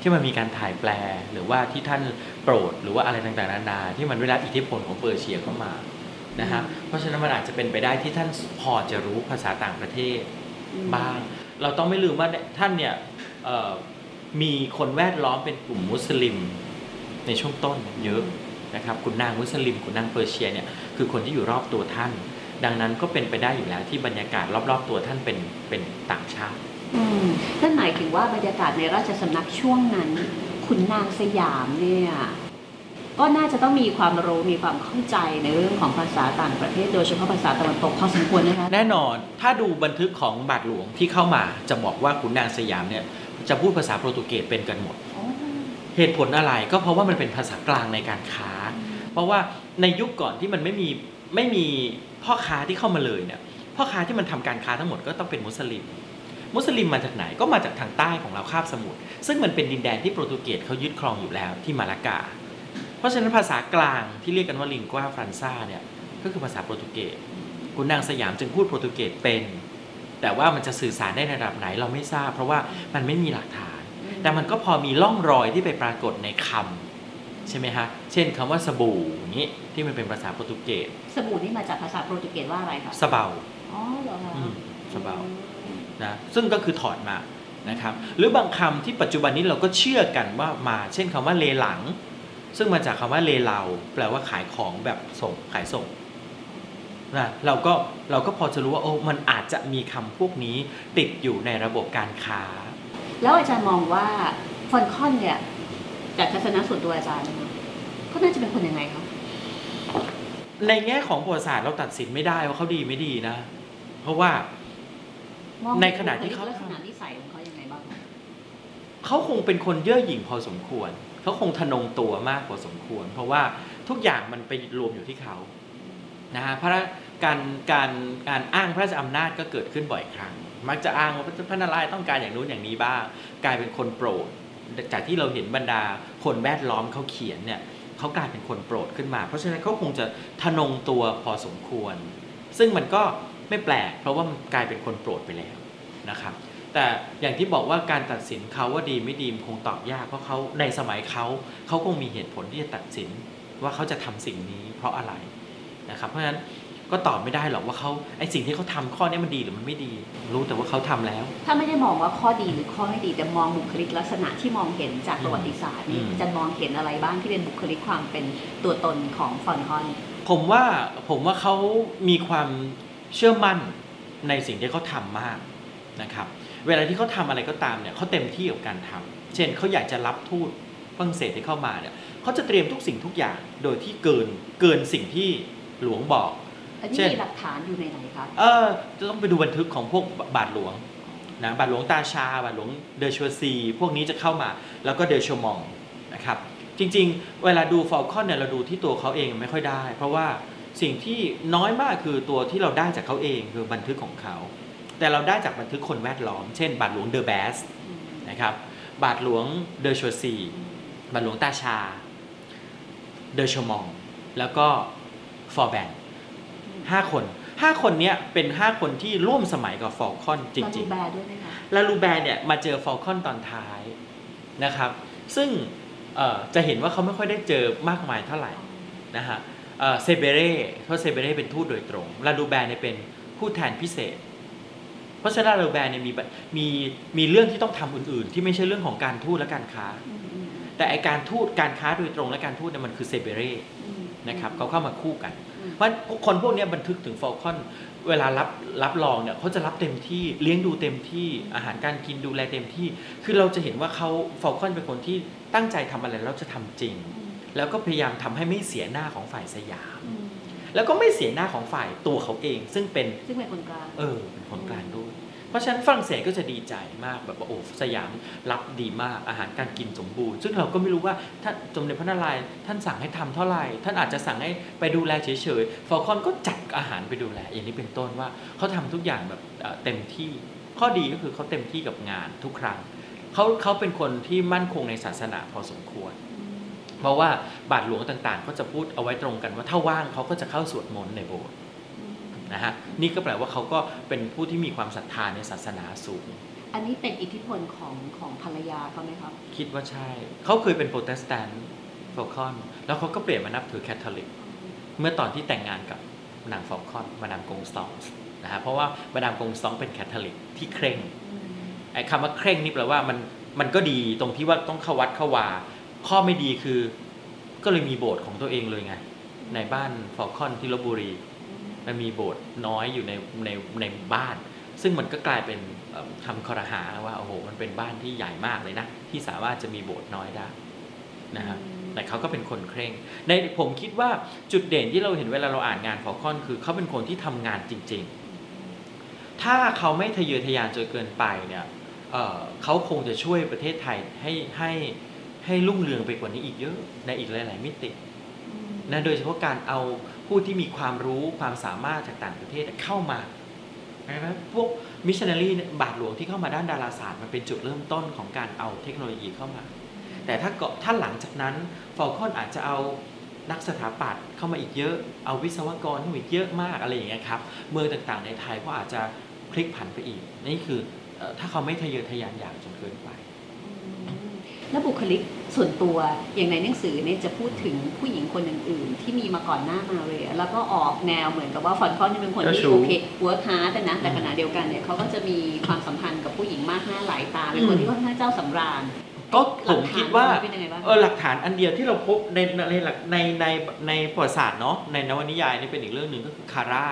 Speaker 4: ที่มันมีการถ่ายแปลหรือว่าที่ท่านโปรดหรือว่าอะไรต่างๆนานา ที่มันได้รับอิทธิพลของเปอร์เซียเข้ามานะฮะเพราะฉะนั้นมันอาจจะเป็นไปได้ที่ท่านพอจะรู้ภาษาต่างประเทศบ้าง เราต้องไม่ลืมว่าท่านเนี่ยเอ่อมีคนแวดล้อมเป็นกลุ่มมุสลิมในช่วงต้นเยอะนะครับคุณนางมุสลิมคุณนางเปอร์เซียเนี่ยคือคนที่อยู่รอบตัวท่าน ดังนั้นก็เป็นไปได้อยู่แล้วที่บรรยากาศรอบ ๆ ตัวท่านเป็นเป็นต่างชาติ
Speaker 5: อืมนั่นหมายถึงว่าบรรยากาศในราชสำนักช่วงนั้น ขุนนางสยามเนี่ยก็น่าจะต้องมีความรู้มีความเข้าใจในเรื่องของภาษาต่างประเทศ โดยเฉพาะภาษาตะวันตกพอสมควรนะคะ
Speaker 4: แน่นอนถ้าดูบันทึกของบาทหลวงที่เข้ามาจะบอกว่าขุนนางสยามเนี่ยจะพูดภาษาโปรตุเกสเป็นกันหมด
Speaker 5: อ๋อ
Speaker 4: เหตุผลอะไรก็เพราะว่ามันเป็นภาษากลางในการค้า เพราะว่าในยุคก่อนที่มันไม่มีไม่มี พ่อค้าที่เข้ามาเลยเนี่ยพ่อค้าที่มันทำการค้าทั้งหมดก็ต้องเป็นมุสลิม มุสลิมมาจากไหนก็มาจากทางใต้ของเราคาบสมุทรซึ่งมันเป็นดินแดนที่โปรตุเกสเขายึดครองอยู่แล้วที่มาลากา เพราะฉะนั้นภาษากลางที่เรียกกันว่าลิงกวาฟรันซาเนี่ยก็คือภาษาโปรตุเกสคุณนางสยามจึงพูดโปรตุเกสเป็น แต่ว่ามันจะสื่อสารได้ในระดับไหนเราไม่ทราบ เพราะว่ามันไม่มีหลักฐาน แต่มันก็พอมีร่องรอยที่ไปปรากฏในคำ ใช่ไหมฮะ เช่นคำว่าสบู่อย่างนี้ที่มันเป็นภาษาโปรตุเกส
Speaker 5: สบู่นี่มาจากภาษาโปรตุเกสว่าอะไรคะ
Speaker 4: สะเบา
Speaker 5: อ๋อเหรอคะ
Speaker 4: อืมสะเบานะซึ่งก็คือถอดมานะครับหรือบางคำที่ปัจจุบันนี้เราก็เชื่อกันว่ามา เช่นคำว่าเลหลัง ซึ่งมาจากคำว่าเลเหลาแปลว่าขายของแบบส่งขายส่งนะเราก็เราก็พอจะรู้ว่าโอ้มันอาจจะมีคำพวกนี้ติดอยู่ในระบบการค้า
Speaker 5: แล้วอาจารย์มองว่าฟอนคอนเนี่ย จากทัศนะส่วนตัวอาจารย์นะคะก็น่าจะเป็นคนยังไงคะ
Speaker 4: ในแง่ของประวัติศาสตร์เราตัดสินไม่ได้ว่าเขาดีไม่ดีนะ เพราะว่า
Speaker 5: มอง
Speaker 4: ในขณะที่เขา
Speaker 5: ลักษณะนิสัยของเขายังไงบ้างคะ
Speaker 4: เขาคงเป็นคนเย่อหยิ่งพอสมควรเขาคงทะนงตัวมากพอสมควร เพราะว่าทุกอย่างมันไปรวมอยู่ที่เขานะฮะพระการการการอ้างพระราชอำนาจก็เกิดขึ้นบ่อยครั้ง มักจะอ้างว่าพระนารายณ์ต้องการอย่างนู้นอย่างนี้บ้าง กลายเป็นคนโปรด จากที่เราเห็นบรรดาคนแวดล้อมเขาเขียนเนี่ยเขากลายเป็นคนโปรดขึ้นมา เพราะฉะนั้นเขาคงจะทะนงตัวพอสมควร ซึ่งมันก็ไม่แปลก เพราะว่ามันกลายเป็นคนโปรดไปแล้วนะครับแต่อย่างที่บอกว่าการตัดสินเขาว่าดีไม่ดีคงตอบยากเพราะเขาในสมัยเขาเขาคงมีเหตุผลที่จะตัดสินว่าเขาจะทำสิ่งนี้เพราะอะไรนะครับเพราะฉะนั้น ก็ตอบไม่ได้หรอกว่าเขาไอสิ่งที่เขาทำข้อนี้มันดีหรือมันไม่ดี รู้แต่ว่าเขาทำแล้ว
Speaker 5: ถ้าไม่ได้มองว่าข้อดีหรือข้อไม่ดีแต่มองบุคลิกลักษณะที่มองเห็นจากประวัติศาสตร์นี่
Speaker 4: อืม
Speaker 5: อาจารย์มองเห็นอะไรบ้างที่เป็นบุคลิกความเป็นตัวตนของฟอนคอน
Speaker 4: ผมว่าผมว่าเขามีความเชื่อมั่นในสิ่งที่เขาทำมากนะครับ เวลาที่เขาทำอะไรก็ตามเนี่ยเขาเต็มที่กับการทำเช่นเขาอยากจะรับทูตฝรั่งเศสที่เข้ามาเนี่ยเขาจะเตรียมทุกสิ่งทุกอย่างโดยที่เกินเกินสิ่งที่หลวงบอก
Speaker 5: อันนี้
Speaker 4: เช่น
Speaker 5: มีหลักฐานอยู่ในไหนคะ
Speaker 4: เออจะต้องไปดูบันทึกของพวกบาทหลวงนะบาทหลวงตาชา บาทหลวงเดอชัวซี พวกนี้จะเข้ามา แล้วก็เดอชวมองนะครับ จริงๆ เวลาดูฟอลคอนเนี่ยเราดูที่ตัวเขาเองไม่ค่อยได้ เพราะว่าสิ่งที่น้อยมากคือตัวที่เราได้จากเขาเองคือบันทึกของเขา แต่เราได้จากบันทึกคนแวดล้อม เช่น บาทหลวงเดอแบส
Speaker 5: อืม
Speaker 4: นะครับ บาทหลวงเดอชัวซี บาทหลวงตาชาร์ด เดอโชมองต์ แล้วก็ฟอร์แบง ห้าคนห้าคนเนี้ยเป็นห้าคนที่ร่วมสมัยกับฟอลคอนจ
Speaker 5: ลา
Speaker 4: ริ
Speaker 5: ลู
Speaker 4: ง
Speaker 5: แบร์ด้วยไหมคะ
Speaker 4: ๆแล้วลูแบร์เนี่ยมาเจอฟอลคอนตอนท้ายนะครับ ซึ่งเอ่อจะเห็นว่าเขาไม่ค่อยได้เจอมากมายเท่าไหร่นะฮะเอ่อเซเบเร่เพราะเซเบเร่เป็นทูตโดยตรง ลาลูแบร์เนี่ยเป็นผู้แทนพิเศษ เพราะฉะนั้นลาลูแบร์เนี่ยมีมีมีเรื่องที่ต้องทำอื่น ๆ ที่ไม่ใช่เรื่องของการทูตและการค้า
Speaker 5: อืมอืม
Speaker 4: แต่ไอการทูตการค้าโดยตรงและการทูตเนี่ยมันคือเซเบเร่
Speaker 5: อืม
Speaker 4: นะครับเขาเข้ามาคู่กัน
Speaker 5: อืม
Speaker 4: เพราะคนพวกเนี้ยบันทึกถึงฟอลคอนเวลารับรับรองเนี่ยเขาจะรับเต็มที่เลี้ยงดูเต็มที่อาหารการกินดูแลเต็มที่ คือเราจะเห็นว่าเขาฟอลคอนเป็นคนที่ตั้งใจทำอะไรแล้วจะทำจริง แล้วก็พยายามทำให้ไม่เสียหน้าของฝ่ายสยาม
Speaker 5: อืม
Speaker 4: แล้วก็ไม่เสียหน้าของฝ่ายตัวเขาเอง ซึ่งเป็น
Speaker 5: ซึ่งเป็นคนกลาง
Speaker 4: เออเป็นคนกลางด้วย เพราะฉะนั้นฝรั่งเศสก็จะดีใจมากแบบว่าโอ้สยามรับดีมากอาหารการกินสมบูรณ์ ซึ่งเราก็ไม่รู้ว่าท่านสมเด็จพระนารายณ์ท่านสั่งให้ทำเท่าไหร่ ท่านอาจจะสั่งให้ไปดูแลเฉยๆฟอลคอนก็จัดอาหารไปดูแล อย่างนี้เป็นต้นว่าเขาทำทุกอย่างแบบเอ่อเต็มที่ข้อดีก็คือเขาเต็มที่กับงานทุกครั้งเขาเขาเป็นคนที่มั่นคงในศาสนาพอสมควร เพราะว่าบาทหลวงต่างๆ ก็จะพูดเอาไว้ตรงกันว่าถ้าว่างเขาก็จะเข้าสวดมนต์ในโบสถ์ นะฮะนี่ก็แปลว่าเขาก็เป็นผู้ที่มีความศรัทธาในศาสนาสูง
Speaker 5: อันนี้เป็นอิทธิพลของของภรรยาเขาไหมครับ
Speaker 4: คิดว่าใช่ เขาเคยเป็นโปรเตสแตนต์ฟอลคอน แล้วเขาก็เปลี่ยนมานับถือคาทอลิก เมื่อตอนที่แต่งงานกับนางฟอลคอนมาดามกงสตองนะฮะเพราะว่ามาดามกงสตองเป็นคาทอลิกที่เคร่งไอ้คำว่าเคร่งนี่แปลว่ามันมันก็ดีตรงที่ว่าต้องเข้าวัดเข้าวา ข้อไม่ดีคือก็เลยมีโบสถ์ของตัวเองเลยไงในบ้านฟอลคอนที่ลพบุรี มันมีโบสถ์น้อยอยู่ในในในบ้าน ซึ่งมันก็กลายเป็นเอ่อคำครหาว่าโอ้โหมันเป็นบ้านที่ใหญ่มากเลยนะ ที่สามารถจะมีโบสถ์น้อยได้นะฮะ
Speaker 5: อืม
Speaker 4: แต่เขาก็เป็นคนเคร่ง ในผมคิดว่าจุดเด่นที่เราเห็นเวลาเราอ่านงานฟอลคอนคือเขาเป็นคนที่ทำงานจริง ๆ ถ้าเขาไม่ทะเยอทะยานจนเกินไปเนี่ยเอ่อเขาคงจะช่วยประเทศไทยให้ให้ให้รุ่งเรืองไปกว่านี้อีกเยอะในอีกหลาย ๆ มิตินะโดยเฉพาะการเอา ผู้ที่มีความรู้ความสามารถจากต่างประเทศเข้ามานะครับพวกมิชชันนารีบาทหลวงที่เข้ามาด้านดาราศาสตร์มันเป็นจุดเริ่มต้นของการเอาเทคโนโลยีเข้ามา แต่ถ้าเกิดถ้าหลังจากนั้นฟอลคอนอาจจะเอานักสถาปัตย์เข้ามาอีกเยอะ เอาวิศวกรเข้ามาอีกเยอะมากอะไรอย่างเงี้ยครับ เมืองต่างๆในไทยก็อาจจะพลิกผันไปอีก นี่คือเอ่อถ้าเขาไม่ทะเยอทะยานอย่างจนเกินไป
Speaker 5: แล้วบุคลิกส่วนตัวอย่างในหนังสือเนี่ยจะพูดถึงผู้หญิงคนอื่นๆ ที่มีมาก่อนหน้ามาเรียแล้วก็ออกแนวเหมือนกับว่าฟอลคอนนี่เป็นคน
Speaker 4: เจ้า
Speaker 5: ที่
Speaker 4: ชู้
Speaker 5: โอเค work hard นะแต่ขณะเดียวกันเนี่ยเขาก็จะมีความสัมพันธ์กับผู้หญิงมากหน้าหลายตาเป็นคนที่ค่อนข้างเจ้าสำราญ
Speaker 4: ก็ผมคิดว่า
Speaker 5: หลักฐานเป็นยังไงบ้าง
Speaker 4: เออหลักฐานอันเดียวที่เราพบในในหลักในในในประวัติศาสตร์เนาะในนวนิยายนี่เป็นอีกเรื่องหนึ่งก็คือคาร่า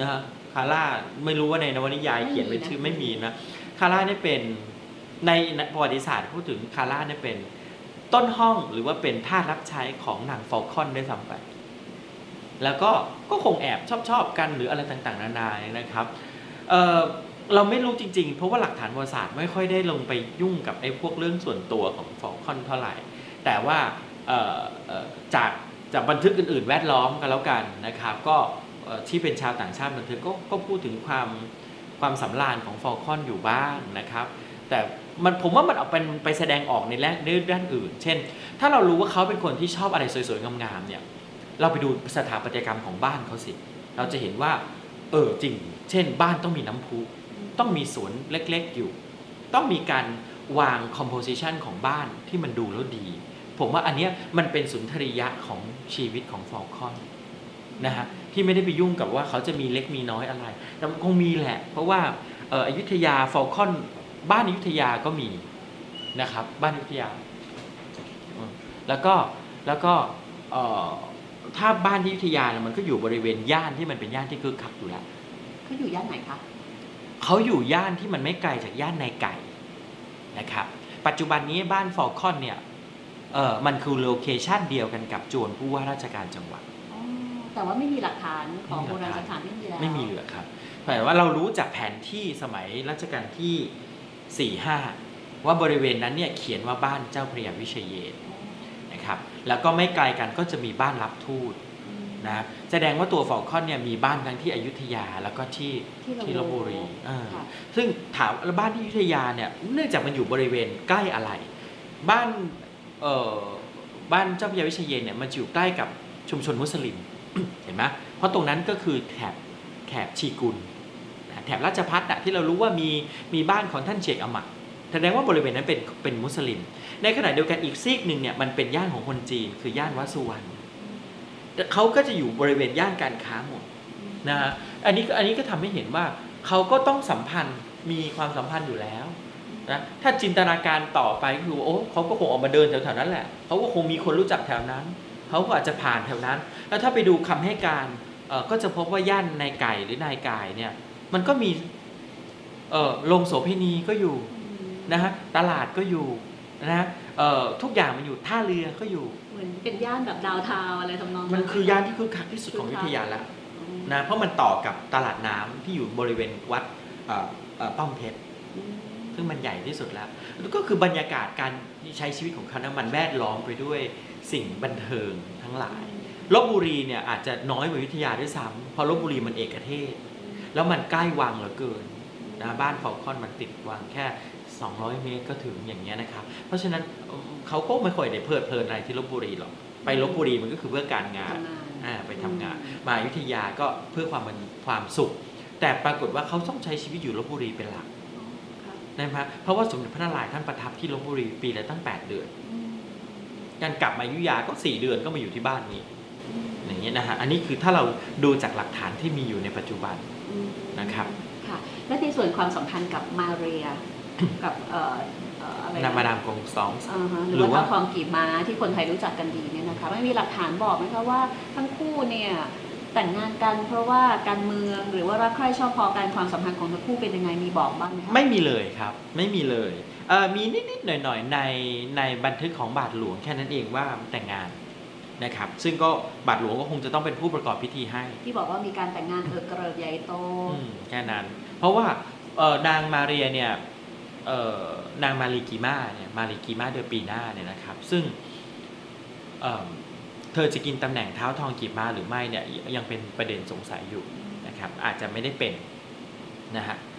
Speaker 4: นะฮะคาร่าไม่รู้ว่าในนวนิยายเขียนเป็นชื่อไม่มีนะคาร่านี่เป็น ในประวัติศาสตร์พูดถึงคาร่าเนี่ยเป็นต้นห้องหรือว่าเป็นทารับใช้ของนางฟอลคอนได้วยซ้ำไป แล้วก็ก็คงแอบชอบชอบกันหรืออะไรต่างๆ นานานนะครับเเราไม่รู้จริงๆ เพราะว่าหลักฐานประวัติศาสตร์ไม่ค่อยได้ลงไปยุ่งกับไอ้พวกเรื่องส่วนตัวของฟอลคอนเท่าไหร่ แต่ว่าจากจากบันทึกอื่นๆ แวดล้อมกันแล้วกันนะครับ ก็ที่เป็นชาวต่างชาติบันทึกก็ก็พูดถึงความความสำราญของฟอลคอนอยู่บ้างนะครับ แต่ มันผมว่ามันเอาเป็นไปแสดงออกในด้านด้านอื่น เช่น ถ้าเรารู้ว่าเขาเป็นคนที่ชอบอะไรสวยๆงามๆเนี่ยเราไปดูสถาปัตยกรรมของบ้านเขาสิ เราจะเห็นว่า เออจริง เช่น บ้านต้องมีน้ำพุ ต้องมีสวนเล็กๆอยู่ ต้องมีการวาง composition ของบ้านที่มันดูแล้วดี ผมว่าอันเนี้ยมันเป็นสุนทรียะของชีวิตของฟอลคอนนะฮะที่ไม่ได้ไปยุ่งกับว่าเขาจะมีเล็กมีน้อยอะไร แต่มันคงมีแหละ เพราะว่าอ่ออยุธยาฟอลคอน บ้านอยุธยาก็มีนะครับ บ้านอยุธยาอืมแล้วก็แล้วก็เอ่อถ้าบ้านที่อยุธยาเนี่ยมันก็อยู่บริเวณย่านที่มันเป็นย่านที่คึกคักอยู่แล้ว
Speaker 5: เขาอยู่ย่านไหนคะ
Speaker 4: เขาอยู่ย่านที่มันไม่ไกลจากย่านในไก่นะครับ ปัจจุบันนี้บ้านฟอลคอนเนี่ยเออมันคือ location เดียวกันกับจวนผู้ว่าราชการจังหวัด
Speaker 5: อ๋อแต่ว่าไม่มีหลักฐานของ
Speaker 4: ไม่มีหลั
Speaker 5: กฐานโบ
Speaker 4: ราณ
Speaker 5: สถานไม่มีแล้ว
Speaker 4: ไม่มีเหลือครับแต่ว่าเรารู้จากแผนที่สมัยรัชกาลที่ 4 5 ว่าบริเวณนั้นเนี่ยเขียนว่าบ้านเจ้าพระยาวิเชยเยนนะครับแล้วก็ไม่ไกลกันก็จะมีบ้านรับทูตนะแสดงว่าตัวฟอลคอนเนี่ยมีบ้านทั้งที่อยุธยาแล้วก็ที่
Speaker 5: ที่
Speaker 4: ที่ลบบุรีอ่า
Speaker 5: ค่ะ
Speaker 4: ซึ่งถามแล้วบ้านที่อยุธยาเนี่ยเนื่องจากมันอยู่บริเวณใกล้อะไร บ้านเอ่อบ้านเจ้าพระยาวิเชยเยนเนี่ยมันจะอยู่ใกล้กับชุมชนมุสลิมเห็นไหมเพราะตรงนั้นก็คือแถบแถบชีกุลนะ แถบราชพัฒน์ที่เรารู้ว่ามีมีบ้านของท่านเชคอามัดแสดงว่าบริเวณนั้นเป็นเป็นมุสลิม ในขณะเดียวกันอีกซีกหนึ่งเนี่ยมันเป็นย่านของคนจีน คือย่านวัดสุวรรณเขาก็จะอยู่บริเวณย่านการค้าหมดนะฮะอันนี้อันนี้ก็ทำให้เห็นว่าเขาก็ต้องสัมพันธ์มีความสัมพันธ์อยู่แล้วนะถ้าจินตนาการต่อไปก็คือว่าโอ้เขาก็คงออกมาเดินแถวๆนั้นแหละเขาก็คงมีคนรู้จักแถวนั้นเขาก็อาจจะผ่านแถวนั้น แล้วถ้าไปดูคำให้การก็จะพบว่าย่านนายไก่หรือนายกายเนี่ย มันก็มีเอ่อโรงโสเภณีก็อยู่นะฮะตลาดก็อยู่นะฮะเอ่อทุกอย่างมันอยู่ท่าเรือก็อยู่
Speaker 5: เหมือนเป็นย่านแบบดาวน์ทาวน์อะไรทำนอง
Speaker 4: มันคือย่านที่คึกคักที่สุดของอยุธยาแล้วนะเพราะมันต่อกับตลาดน้ำที่อยู่บริเวณวัดเอ่อเอ่อป้อมเพชร
Speaker 5: อืม
Speaker 4: ซึ่งมันใหญ่ที่สุดแล้ว ก็คือบรรยากาศการใช้ชีวิตของเขานะมันแวดล้อมไปด้วยสิ่งบันเทิงทั้งหลายลบบุรีเนี่ยอาจจะน้อยกว่าอยุธยาด้วยซ้ำเพราะลบบุรีมันเอกเทศ แล้วมันใกล้วังเหลือเกินนะบ้านฟอลคอนมันติดวังแค่ 200 เมตรก็ถึงอย่างเงี้ยนะครับ เพราะฉะนั้นเอ่อเขาก็ไม่ค่อยได้เพลิดเพลินอะไรที่ลบบุรีหรอก ไปลบบุรีมันก็คือเพื่อการงาน
Speaker 5: ทำงาน
Speaker 4: อ่าไปทำงาน มาอยุธยาก็เพื่อความมันความสุข แต่ปรากฏว่าเขาต้องใช้ชีวิตอยู่ลบบุรีเป็นหลัก
Speaker 5: ครับ
Speaker 4: นะครับเพราะว่าสมเด็จพระนารายณ์ท่านประทับที่ลบบุรีปีละตั้ง 8 เดือน
Speaker 5: อืม
Speaker 4: การกลับมาอยุธยาก็ 4 เดือนก็มาอยู่ที่บ้านนี้อย่างเงี้ยนะฮะ อันนี้คือถ้าเราดูจากหลักฐานที่มีอยู่ในปัจจุบัน
Speaker 5: อืม
Speaker 4: นะครับ
Speaker 5: ค่ะและในส่วนความสัมพันธ์กับมาเรียกับเอ่อเอ่ออะไร
Speaker 4: นามาดามกงซอง
Speaker 5: อ่าฮะห
Speaker 4: หรื
Speaker 5: รือ
Speaker 4: อ
Speaker 5: ว่า
Speaker 4: ว่า
Speaker 5: เจ้าทองกีบม้าที่คนไทยรู้จักกันดีเนี่ยนะคะไม่มีหลักฐานบอกไหมคะว่าทั้งคู่เนี่ยแต่งงานกันเพราะว่าการเมืองหรือว่ารักใคร่ชอบพอกันความสัมพันธ์ของทั้งคู่เป็นยังไงมีบอกบ้างไหมคะ
Speaker 4: ไม่มีเลยครับ ไม่มีเลยเอ่อมีนิดๆหน่อยๆในในบันทึกของบาทหลวงแค่นั้นเองว่าแต่งงาน นะครับซึ่งก็บาทหลวงก็คงจะต้องเป็นผู้ประกอบพิธีให้
Speaker 5: ที่บอกว่ามีการแต่งงานเออเกริกใหญ่โต
Speaker 4: อืมแค่นั้น เพราะว่าเอ่อนางมาเรียเนี่ยเอ่อนางมารีกิมาเนี่ยมารีกิมาเดือนปีหน้าเนี่ยนะครับ ซึ่งเอ่อเธอจะกินตำแหน่งเท้าทองกีบมาหรือไม่เนี่ยยังเป็นประเด็นสงสัยอยู่นะครับอาจจะไม่ได้เป็นนะฮะเอ่อ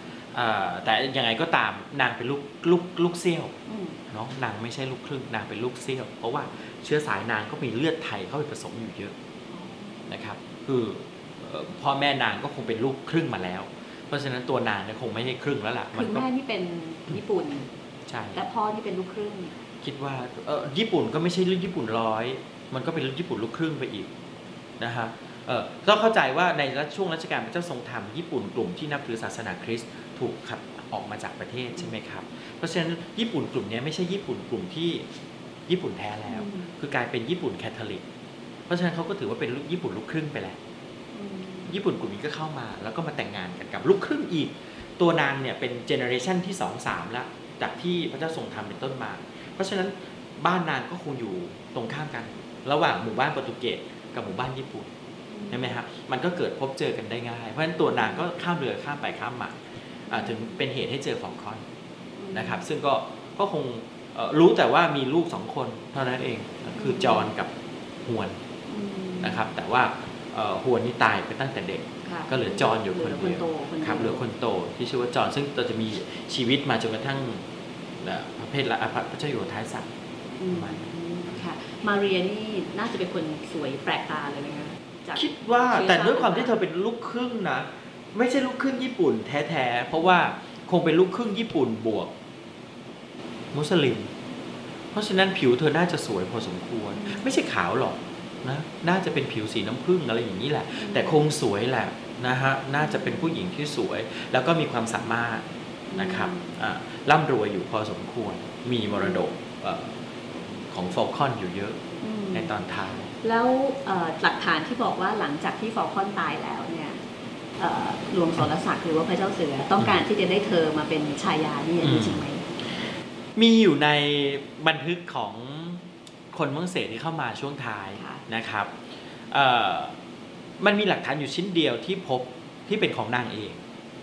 Speaker 4: แต่ยังไงก็ตามนางเป็นลูกลูกลูกเซี่ยว
Speaker 5: อืม
Speaker 4: เนาะนางไม่ใช่ลูกครึ่งนางเป็นลูกเซี่ยว เพราะว่าเชื้อสายนางก็มีเลือดไทยเข้าไปผสมอยู่เยอะนะครับคือเอ่อพ่อแม่นางก็คงเป็นลูกครึ่งมาแล้ว เพราะฉะนั้นตัวนางเนี่ยคงไม่ใช่ครึ่งแล้วล่ะ
Speaker 5: คือ
Speaker 4: ก็
Speaker 5: แม่นี่เป็นญี่ปุ่น
Speaker 4: ใช่
Speaker 5: และพ่อที่เป็นลูกครึ่ง
Speaker 4: คิดว่าเออญี่ปุ่นก็ไม่ใช่ลูกญี่ปุ่นร้อยมันก็เป็นลูกญี่ปุ่นลูกครึ่งไปอีกนะฮะเออต้องเข้าใจว่าในช่วงรัชกาลพระเจ้าทรงธรรมญี่ปุ่นกลุ่มที่นับถือศาสนาคริสต์ ถูกขับออกมาจากประเทศใช่ไหมครับ เพราะฉะนั้นญี่ปุ่นกลุ่มเนี้ยไม่ใช่ญี่ปุ่นกลุ่มที่ญี่ปุ่นแท้แล้ว
Speaker 5: อืม
Speaker 4: คือกลายเป็นญี่ปุ่นแคทอลิก เพราะฉะนั้นเขาก็ถือว่าเป็นลูกญี่ปุ่นลูกครึ่งไปแล้ว
Speaker 5: อืม
Speaker 4: ญี่ปุ่นกลุ่มนี้ก็เข้ามาแล้วก็มาแต่งงานกันกับลูกครึ่งอีก ตัวนางเนี่ยเป็นเจเนอเรชันที่สองสามแล้วจากที่พระเจ้าทรงทำเป็นต้นมา เพราะฉะนั้นบ้านนางก็คงอยู่ตรงข้ามกัน ระหว่างหมู่บ้านโปรตุเกสกับหมู่บ้านญี่ปุ่นใช่ไหมครับมันก็เกิดพบเจอกันได้ง่าย เพราะฉะนั้นตัวนางก็ข้ามเรือข้ามไปข้ามมาอ่า ถึงเป็นเหตุให้เจอฟองคอนนะครับ ซึ่งก็ก็คงเอ่อรู้แต่ว่ามีลูกสองคนเท่านั้นเองคือจอห์นกับฮวน
Speaker 5: อืม
Speaker 4: นะครับ แต่ว่าเอ่อฮวนนี่ตายไปตั้งแต่เด็ก
Speaker 5: ค่ะ
Speaker 4: ก็เหลือจอห์นอยู่คน
Speaker 5: หลื
Speaker 4: เดียว
Speaker 5: โตคน
Speaker 4: ครับเหลือคนโตที่ชื่อว่าจอห์นซึ่งเราจะมีชีวิตมาจนกระทั่งเอ่อพระเพทละพระพระเจ้าอยู่หัวท้ายสัตว์
Speaker 5: อืมค่ะมาเรียนี่น่าจะเป็นคนสวยแปลกตาเลยนะคะจาก
Speaker 4: คิดว่า
Speaker 5: เชื้อ
Speaker 4: แต่ด้วยความ
Speaker 5: ชาติ
Speaker 4: ที่เธอเป็นลูกครึ่งนะ ไม่ใช่ลูกครึ่งญี่ปุ่น แท้ๆ เพราะว่าคงเป็นลูกครึ่งญี่ปุ่นบวก มุสลิม เพราะฉะนั้นผิวเธอน่าจะสวยพอสมควร ไม่ใช่ขาวหรอกนะน่าจะเป็นผิวสีน้ำผึ้งอะไรอย่างนี้แหละ แต่คงสวยแหละนะฮะน่าจะเป็นผู้หญิงที่สวย แล้วก็มีความสามารถนะครับอ่าร่ำรวยอยู่พอสมควร มีมรดกเอ่อของฟอลคอนอยู่เยอะ
Speaker 5: อืม
Speaker 4: ในตอนท้าย
Speaker 5: แล้วเอ่อหลักฐานที่บอกว่าหลังจากที่ฟอลคอนตายแล้วเนี่ยเอ่อ หลวงสรศักดิ์หรือว่าพระเจ้าเสือต้องการที่จะได้เธอมาเป็นชายานี่อันนี้
Speaker 4: อืม
Speaker 5: จริงไหม
Speaker 4: มีอยู่ในบันทึกของคนเมืองเศสที่เข้ามาช่วงท้าย
Speaker 5: ค่ะ
Speaker 4: นะครับเอ่อมันมีหลักฐานอยู่ชิ้นเดียวที่พบที่เป็นของนางเอง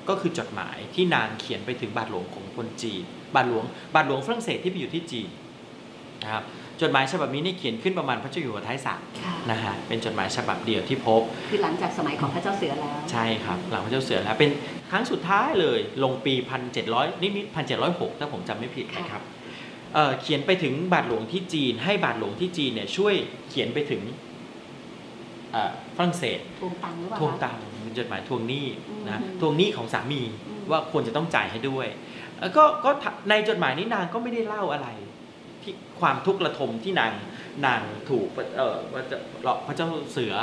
Speaker 4: ก็คือจดหมายที่นางเขียนไปถึงบาทหลวงของคนจีน บาทหลวงบาทหลวงฝรั่งเศสที่ไปอยู่ที่จีนนะครับ จดหมายฉบับนี้นี่เขียนขึ้นประมาณพระเจ้าอยู่หัวท้ายสาม
Speaker 5: ค่ะ
Speaker 4: นะฮะเป็นจดหมายฉบับเดียวที่พบ
Speaker 5: คือหลังจากสมัยของพระเจ้าเสือแล้ว
Speaker 4: ใช่ครับ หลังพระเจ้าเสือแล้วเป็นครั้งสุดท้ายเลยลงปี 1700นิดๆ1706 ถ้าผมจำไม่ผิดนะครับเอ่อเขียนไปถึงบาทหลวงที่จีน ให้บาทหลวงที่จีนเนี่ยช่วยเขียนไปถึงเอ่อฝรั่งเศส
Speaker 5: ทวงตังค์หรือเปล่า
Speaker 4: ทวง
Speaker 5: คะ
Speaker 4: ตังค์เป็นจดหมายทวงหนี้นะ
Speaker 5: อืม
Speaker 4: ทวงหนี้ของสามี
Speaker 5: อืม
Speaker 4: ว่าควรจะต้องจ่ายให้ด้วยเอ่อก็ก็ในจดหมายนี้นางก็ไม่ได้เล่าอะไร ที่ความทุกข์ระทมที่นางนางถูกเอ่อว่าจะพระเจ้าเสือ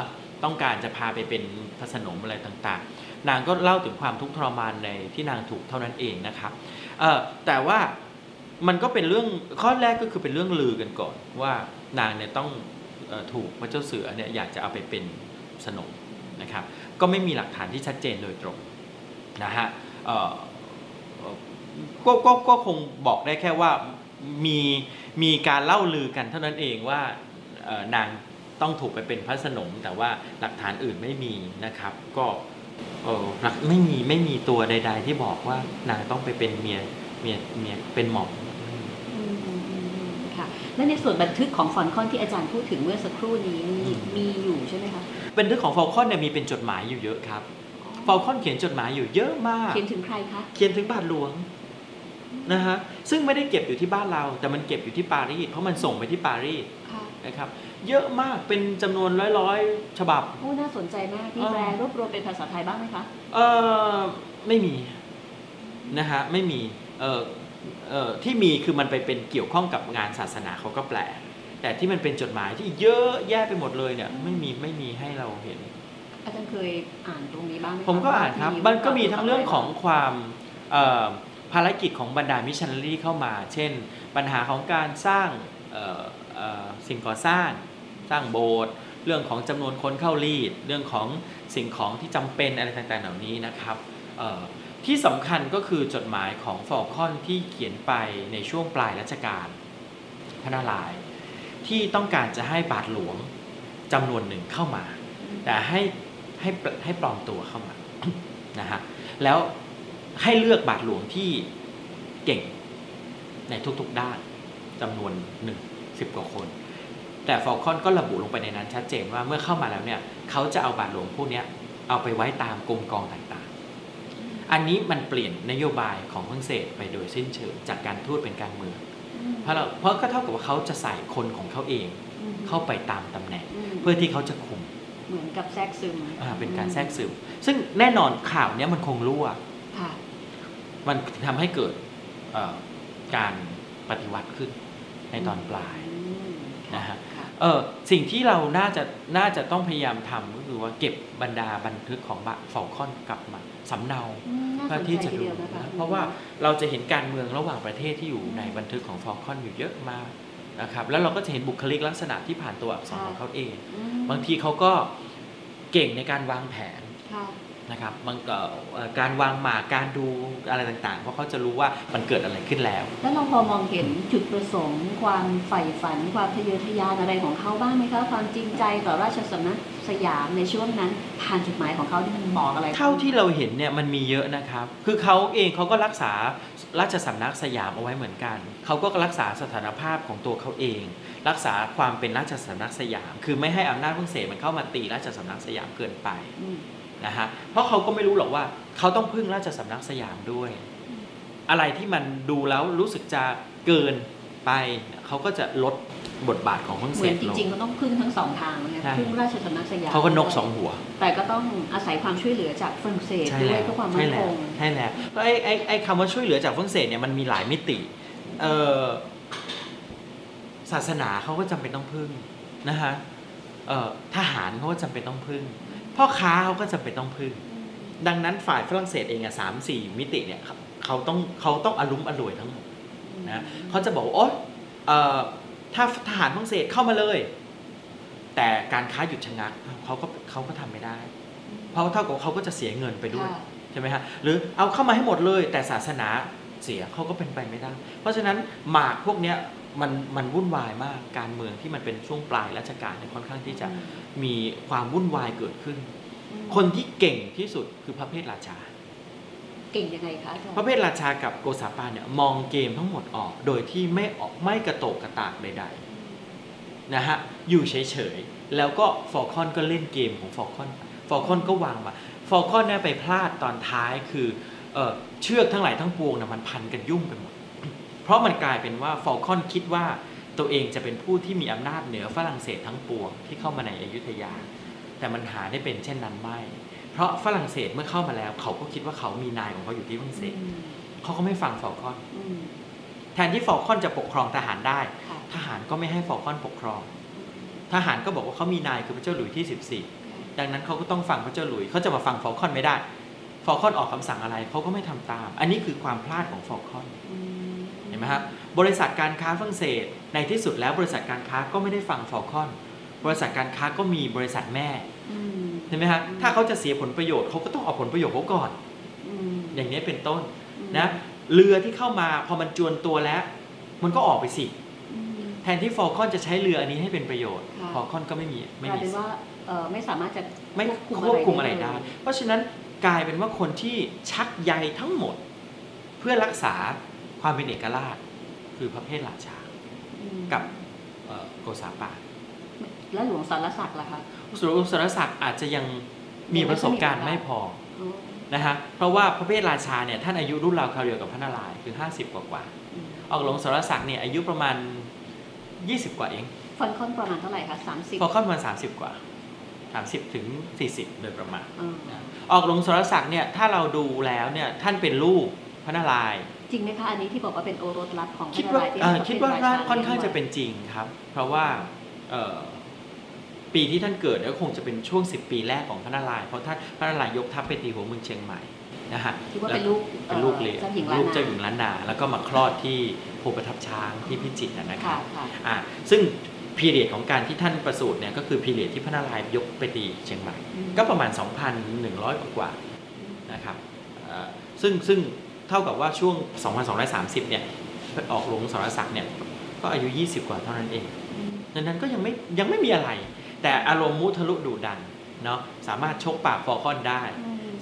Speaker 4: ต้องการจะพาไปเป็นพระสนมอะไรต่างๆ นางก็เล่าถึงความทุกข์ทรมานในที่นางถูกเท่านั้นเองนะครับเออแต่ว่ามันก็เป็นเรื่องข้อแรกก็คือเป็นเรื่องลือกันก่อนว่านางเนี่ยต้องออถูกพระเจ้าเสือเนี่ยอยากจะเอาไปเป็นสนมนะครับ ก็ไม่มีหลักฐานที่ชัดเจนโดยตรงนะฮะเออก็ก็ก็คงบอกได้แค่ว่า มีมีการเล่าลือกันเท่านั้นเองว่าเอ่อนางต้องถูกไปเป็นพระสนม แต่ว่าหลักฐานอื่นไม่มีนะครับ ก็เออหลักไม่มีไม่มีตัวใด ๆ ที่บอกว่านางต้องไปเป็นเมียเมียเมียเป็นหมอม
Speaker 5: อืมอืมอืมค่ะและในส่วนบันทึกของฟอลคอนที่อาจารย์พูดถึงเมื่อสักครู่นี้นี่มีอยู่ใช่ไหมคะ
Speaker 4: เป็นเรื่องของฟอลคอนเนี่ยมีเป็นจดหมายอยู่เยอะครับฟอลคอนเขียนจดหมายอยู่เยอะมาก
Speaker 5: เขียนถึงใครคะ
Speaker 4: เขียนถึงบาทหลวง นะฮะซึ่งไม่ได้เก็บอยู่ที่บ้านเรา แต่มันเก็บอยู่ที่ปารีสเพราะมันส่งไปที่ปารีส
Speaker 5: ค่ะ
Speaker 4: นะครับเยอะมากเป็นจำนวนร้อยๆ ฉบับ
Speaker 5: โอ้น่าสนใจมากมี
Speaker 4: อ่า
Speaker 5: แปลรวบรวมเป็นภาษาไทยบ้างไหมคะ
Speaker 4: เออไม่มีนะฮะไม่มีเออเออที่มีคือมันไปเป็นเกี่ยวข้องกับงานศาสนาเขาก็แปล แต่ที่มันเป็นจดหมายที่เยอะแยะไปหมดเลยเนี่ยไม่มีไม่มีให้เราเห็น
Speaker 5: อาจารย์เคยอ่านตรงนี้บ้างไหมคะ
Speaker 4: ผมก็อ่านครับ
Speaker 5: ว่า
Speaker 4: มันก็มีทั้งเรื่องของความเอ่อ ภารกิจของบรรดามิชชันนารีเข้ามา เช่น ปัญหาของการสร้างสิ่งก่อสร้าง สร้างโบสถ์เรื่องของจำนวนคนเข้ารีต เรื่องของสิ่งของที่จำเป็นอะไรต่างๆเหล่านี้นะครับที่สำคัญก็คือจดหมายของฟอลคอนที่เขียนไปในช่วงปลายรัชกาลพระนารายณ์ที่ต้องการจะให้บาทหลวงจำนวนหนึ่งเข้ามา แต่ให้ให้ให้ปลอมตัวเข้ามานะฮะแล้ว ให้เลือกบาทหลวงที่เก่งในทุกๆด้านจำนวนหนึ่งสิบกว่าคน แต่ฟอลคอนก็ระบุลงไปในนั้นชัดเจนว่าเมื่อเข้ามาแล้วเนี่ยเขาจะเอาบาทหลวงพวกเนี้ยเอาไปไว้ตามกรมกองต่างๆ อันนี้มันเปลี่ยนนโยบายของฝรั่งเศสไปโดยสิ้นเชิงจากการทูตเป็นการเมือง
Speaker 5: อืม
Speaker 4: เพราะเราเพราะก็เท่ากับว่าเขาจะใส่คนของเขาเอง
Speaker 5: อืม
Speaker 4: เข้าไปตามตำแหน่งเพื่อที่เขาจะคุม
Speaker 5: เหมือนกับแทรกซึม
Speaker 4: อ่าเป็นการแทรกซึม ซึ่งแน่นอนข่าวเนี้ยมันคงรั่ว
Speaker 5: ค่ะ
Speaker 4: มันทำให้เกิดเอ่อการปฏิวัติขึ้นในตอนปลาย
Speaker 5: อืม
Speaker 4: นะฮะ
Speaker 5: ค่ะ
Speaker 4: เออสิ่งที่เราน่าจะน่าจะต้องพยายามทำก็คือว่าเก็บบรรดาบันทึกของบะฟอลคอนกลับมาสำเนา
Speaker 5: อืมน่า
Speaker 4: เพื่อ
Speaker 5: สนใจ
Speaker 4: ที่จะ
Speaker 5: ที
Speaker 4: ดู
Speaker 5: เดียวนะคะ
Speaker 4: นะเพราะว่าเราจะเห็นการเมืองระหว่างประเทศที่อยู่ในบันทึกของฟอลคอนอยู่เยอะมากนะครับแล้วเราก็จะเห็นบุคลิกลักษณะที่ผ่านตัวอักษรของเขาเอง
Speaker 5: อืม
Speaker 4: บางทีเขาก็เก่งในการวางแผน
Speaker 5: ค่ะ
Speaker 4: นะครับบางเอ่อเอ่อการวางหมากการดูอะไรต่างๆ เพราะเขาจะรู้ว่ามันเกิดอะไรขึ้นแล้ว
Speaker 5: แล้วเราพอมองเห็นจุดประสงค์ ความใฝ่ฝัน ความทะเยอทะยานอะไรของเขาบ้างไหมคะความจริงใจต่อราชสำนักสยามในช่วงนั้นผ่านจดหมายของเขาที่มันบอกอะไร
Speaker 4: เท่าที่เราเห็นเนี่ยมันมีเยอะนะครับ คือเขาเองเขาก็รักษาราชสำนักสยามเอาไว้เหมือนกัน เขาก็รักษาสถานภาพของตัวเขาเอง รักษาความเป็นราชสำนักสยาม คือไม่ให้อำนาจฝรั่งเศสมันเข้ามาตีราชสำนักสยามเกินไป
Speaker 5: อืม
Speaker 4: นะฮะเพราะเขาก็ไม่รู้หรอกว่า เขาต้องพึ่งราชสำนักสยามด้วย อะไรที่มันดูแล้วรู้สึกจะเกินไป เขาก็จะลดบทบาทของฝรั่ง
Speaker 5: เห
Speaker 4: เศ
Speaker 5: มือน
Speaker 4: ส
Speaker 5: จ
Speaker 4: ลง
Speaker 5: ริงๆก็ต้องพึ่งทั้งสองทางนะ
Speaker 4: ใช่
Speaker 5: พึ่งราชสำนักสยาม
Speaker 4: เขาก็นกสองหัว
Speaker 5: แต่ก็ต้องอาศัยความช่วยเหลือจากฝรั่งเศส
Speaker 4: ใช่
Speaker 5: ด้วย
Speaker 4: แล้ว
Speaker 5: เพื่อความมั่
Speaker 4: ใช่
Speaker 5: นค
Speaker 4: แล้ว
Speaker 5: ง
Speaker 4: ใช่แล้วเพราะไอ้ไอ้ไอ้คำว่าช่วยเหลือจากฝรั่งเศสเนี่ยมันมีหลายมิติเอ่อศาสนาเขาก็จำเป็นต้องพึ่งนะฮะเอ่อทหารเขาก็จำเป็นต้องพึ่ง พ่อค้าเขาก็จำเป็นต้องพึ่ง ดังนั้นฝ่ายฝรั่งเศสเองอะสามสี่มิติเนี่ยเขาเขาต้องเขาต้องอารมณ์อร่วยทั้งหมดนะเขาจะบอกว่าโอ๊ยเอ่อถ้าทหารฝรั่งเศสเข้ามาเลย แต่การค้าหยุดชะงักเขาก็เขาก็ทำไม่ได้ เพราะเท่ากับว่าเขาก็จะเสียเงินไปด้วย
Speaker 5: ค่ะ
Speaker 4: ใช่ไหมฮะหรือเอาเข้ามาให้หมดเลย แต่ศาสนาเสียเขาก็เป็นไปไม่ได้ เพราะฉะนั้นหมากพวกเนี้ย มันมันวุ่นวายมากการเมืองที่มันเป็นช่วงปลายรัชกาลเนี่ยค่อนข้างที่จะมีความวุ่นวายเกิดขึ้น
Speaker 5: อืม
Speaker 4: คนที่เก่งที่สุดคือพระเพทราชา
Speaker 5: เก่งยังไงคะอาจารย์
Speaker 4: พระเพทราชากับโกษาปานเนี่ยมองเกมทั้งหมดออก โดยที่ไม่ออกไม่กระโตกกระตากใดๆนะฮะอยู่เฉยๆแล้วก็ฟอลคอนก็เล่นเกมของฟอลคอนฟอลคอนก็วางมาฟอลคอนเนี่ยไปพลาดตอนท้ายคือเออเชือกทั้งหลายทั้งปวงนะมันพันกันยุ่งไปหมด เพราะมันกลายเป็นว่าฟอลคอนคิดว่าตัวเองจะเป็นผู้ที่มีอำนาจเหนือฝรั่งเศสทั้งปวงที่เข้ามาในอยุธยา แต่มันหาได้เป็นเช่นนั้นไม่ เพราะฝรั่งเศสเมื่อเข้ามาแล้ว เขาก็คิดว่าเขามีนายของเขาอยู่ที่ฝรั่งเศสเขาก็ไม่ฟังฟอลคอน
Speaker 5: อืม
Speaker 4: แทนที่ฟอลคอนจะปกครองทหารได้
Speaker 5: ค่ะ
Speaker 4: ทหารก็ไม่ให้ฟอลคอนปกครอง ทหารก็บอกว่าเขามีนายคือพระเจ้าหลุยส์ที่ 14 ดังนั้นเขาก็ต้องฟังพระเจ้าหลุยส์เขาจะมาฟังฟอลคอนไม่ได้ ฟอลคอนออกคำสั่งอะไรเขาก็ไม่ทำตาม อันนี้คือความพลาดของฟอลคอน
Speaker 5: อืม
Speaker 4: เห็นไหมครับบริษัทการค้าฝรั่งเศส ในที่สุดแล้วบริษัทการค้าก็ไม่ได้ฟังฟอลคอนบริษัทการค้าก็มีบริษัทแม่
Speaker 5: อืม
Speaker 4: เห็นไหมครับถ้าเขาจะเสียผลประโยชน์เขาก็ต้องเอาผลประโยชน์เขาก่อน
Speaker 5: อืม
Speaker 4: อย่างนี้เป็นต้น
Speaker 5: อืม
Speaker 4: นะเรือที่เข้ามาพอมันจวนตัวแล้ว มันก็ออกไปสิ
Speaker 5: อืม
Speaker 4: แทนที่ฟอลคอนจะใช้เรืออันนี้ให้เป็นประโยชน์
Speaker 5: ค่ะ
Speaker 4: ฟอลคอนก็ไม่มี
Speaker 5: ก
Speaker 4: ไม่
Speaker 5: ลาย
Speaker 4: มี
Speaker 5: เป็นว่าเอ่อไม่สามารถจะ
Speaker 4: ไม่
Speaker 5: คว
Speaker 4: ควบคุม
Speaker 5: อะ
Speaker 4: อะไรไร
Speaker 5: ได้
Speaker 4: ได้
Speaker 5: เลย
Speaker 4: เพราะฉะนั้นกลายเป็นว่าคนที่ชักใยทั้งหมด เพื่อรักษา ความเป็นเอกราชคือพระเพทราชา
Speaker 5: อืม
Speaker 4: กับเอ่อโกษาปาน
Speaker 5: แล้วหลวงสารศักดิ์ล่ะคะ
Speaker 4: สุรสรศักดิ์อาจจะยังมีประสบการณ์ไม่พอ
Speaker 5: อ๋อ
Speaker 4: นะฮะเพราะว่าพระเพทราชาเนี่ยท่านอายุรุ่นราวคราวเดียวกับพระนารายณ์คือ 50 กว่ากว่า
Speaker 5: อืม
Speaker 4: ออกหลวงสรศักดิ์เนี่ยอายุประมาณ 20 กว่าเอง
Speaker 5: ฟอนคอนประมาณเท่าไหร่คะสามสิบ
Speaker 4: พอเข้าประมาณ30กว่า30ถึง40โดยประมาณ
Speaker 5: อ่า
Speaker 4: ออกหลวงสรศักดิ์เนี่ยถ้าเราดูแล้วเนี่ยท่านเป็นลูกพระนารายณ์
Speaker 5: จริงไหมคะอันนี้ที่บอกว่าเป็นโอรสรักของ
Speaker 4: คิด
Speaker 5: พระ
Speaker 4: ว่าน
Speaker 5: รยณ์ที่
Speaker 4: เอ่อ
Speaker 5: พระ
Speaker 4: คิดว่า
Speaker 5: เป็
Speaker 4: น่า
Speaker 5: ราช
Speaker 4: ค่อนข้างจะ
Speaker 5: ลี้ยไว้
Speaker 4: เป็นจริงครับ เพราะว่าเอ่อปีที่ท่านเกิดก็คงจะเป็นช่วง 10 ปีแรกของพระนารายณ์เพราะท่านพระนารายณ์ยกทัพไปตีหัวเมืองเชียงใหม่นะฮะ
Speaker 5: คิดว่าเป็นลูก
Speaker 4: เป็นลูกเลย
Speaker 5: เจ้าหญิงล้าน
Speaker 4: ลูกเจ้าหญิ
Speaker 5: นาง
Speaker 4: ล้านนา แล้วก็มาคลอดที่โพประทับช้างที่พิจิตรนะค
Speaker 5: ค่ะ
Speaker 4: รับ
Speaker 5: ค่ะ
Speaker 4: อ่าซึ่งพีเรียดของการที่ท่านประสูติเนี่ยก็คือพีเรียดที่พระนารายณ์ยกไปตีเชียงใหม่
Speaker 5: อืม
Speaker 4: ก็ประมาณ 2,100 กว่าๆนะครับเอ่อซึ่งซึ่ง เท่ากับว่าช่วง 2,230 เนี่ยออกหลวงสรศักดิ์เนี่ยก็อายุ 20 กว่าเท่านั้นเอง
Speaker 5: อืม
Speaker 4: ดังนั้นก็ยังไม่ยังไม่มีอะไร แต่อารมณ์มุทะลุดุดันเนาะสามารถชกปากฟอร์คอนได้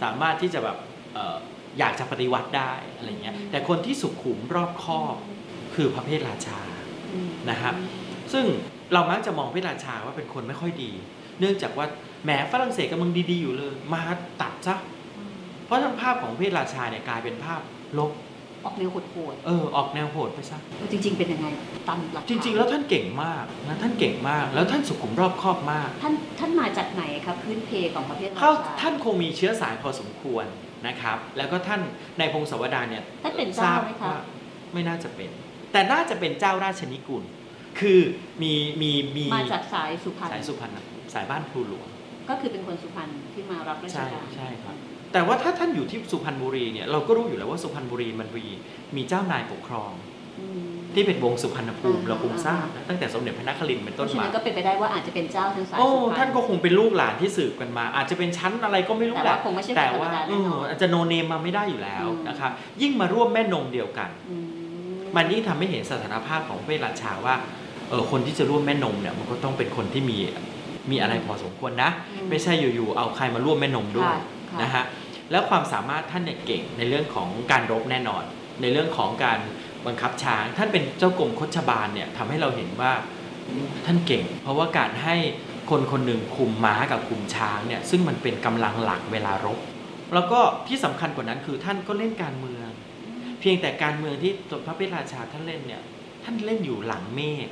Speaker 4: สามารถที่จะแบบเอ่ออยากจะปฏิวัติได้อะไรเงี้ยแต่คนที่สุขุมรอบคอบคือพระเพทราชา
Speaker 5: อืม
Speaker 4: นะครับซึ่งเรามักจะมองพระเพทราชาว่าเป็นคนไม่ค่อยดี เนื่องจากว่าแหมฝรั่งเศสกำลังดีๆอยู่เลย มาตัดซะ
Speaker 5: อืม
Speaker 4: เพราะทั้งภาพของพระเพทราชาเนี่ยกลายเป็นภาพ ลบ
Speaker 5: ออกแนวโหด
Speaker 4: เออออกแนวโหดไปซะ
Speaker 5: ๆจริง ๆ เป็นยังไงตามหลักฐาน
Speaker 4: จริง ๆ แล้วท่านเก่งมากนะท่านเก่งมาก แล้วท่านสุขุมรอบคอบมาก
Speaker 5: ท่านท่านมาจากไหนครับพื้นเพของประเทศรา
Speaker 4: เขา
Speaker 5: ชา
Speaker 4: ท่านคงมีเชื้อสายพอสมควรนะครับ แล้วก็ท่านในพงศาวดารเนี่ย
Speaker 5: ท่านเป็นเจ้าไหมคะ
Speaker 4: ว่าไม่น่าจะเป็น แต่น่าจะเป็นเจ้าราชนิกุลคือมีมีมี
Speaker 5: มาจากสายสุพรรณ
Speaker 4: สายสุพรรณสายบ้านพลูหลวง
Speaker 5: ก็คือเป็นคนสุพรรณที่มารับราช
Speaker 4: ใช่
Speaker 5: การ
Speaker 4: ใช่ครับ แต่ว่าถ้าท่านอยู่ที่สุพรรณบุรีเนี่ยเราก็รู้อยู่แล้วว่าสุพรรณบุรีมันมีมีเจ้านายปกครอง
Speaker 5: อืม
Speaker 4: ที่เป็นวงสุพรรณภูมิ
Speaker 5: อ่า
Speaker 4: เราคงทราบนะตั้งแต่สมเด็จพระนครินทร์เป็น
Speaker 5: เพ
Speaker 4: ต้น
Speaker 5: ราะฉะ
Speaker 4: มา
Speaker 5: นั้นก็เป็นไปได้ว่าอาจจะเป็นเจ้าทางสาย
Speaker 4: โอ้
Speaker 5: สุพรรณ
Speaker 4: ท่านก็คงเป็นลูกหลานที่สืบกันมา อาจจะเป็นชั้นอะไรก็ไม่รู้
Speaker 5: แต่
Speaker 4: แห
Speaker 5: ว่า
Speaker 4: ละ
Speaker 5: คงไม่ใช่
Speaker 4: แต่
Speaker 5: คนธรรม
Speaker 4: ว่า
Speaker 5: ดา
Speaker 4: เอ
Speaker 5: แน่น
Speaker 4: อ
Speaker 5: อน
Speaker 4: อาจจะโนเนมมาไม่ได้อยู่แล้ว
Speaker 5: อืม
Speaker 4: นะครับยิ่งมาร่วมแม่นมเดียวกัน
Speaker 5: อืม
Speaker 4: มันยิ่งทำให้เห็นสถานภาพของพระราชาว่าเออคนที่จะร่วมแม่นมเนี่ยมันก็ต้องเป็นคนที่มีมีอะไรพอสมควรนะ
Speaker 5: อืม
Speaker 4: ไม่ใช่อยู่ๆเอาใครมาร่วมแม่นมด้วย
Speaker 5: ค่ะค่ะ
Speaker 4: นะฮะ แล้วความสามารถท่านเนี่ยเก่งในเรื่องของการรบแน่นอน ในเรื่องของการบังคับช้าง ท่านเป็นเจ้ากรมคชบาลเนี่ยทำให้เราเห็นว่าท่านเก่ง เพราะว่าการให้คนคนหนึ่งคุมม้ากับคุมช้างเนี่ยซึ่งมันเป็นกำลังหลักเวลารบ แล้วก็ที่สำคัญกว่านั้นคือท่านก็เล่นการเมือง เพียงแต่การเมืองที่พระเพทราชาท่านเล่นเนี่ยท่านเล่นอยู่หลังเมฆ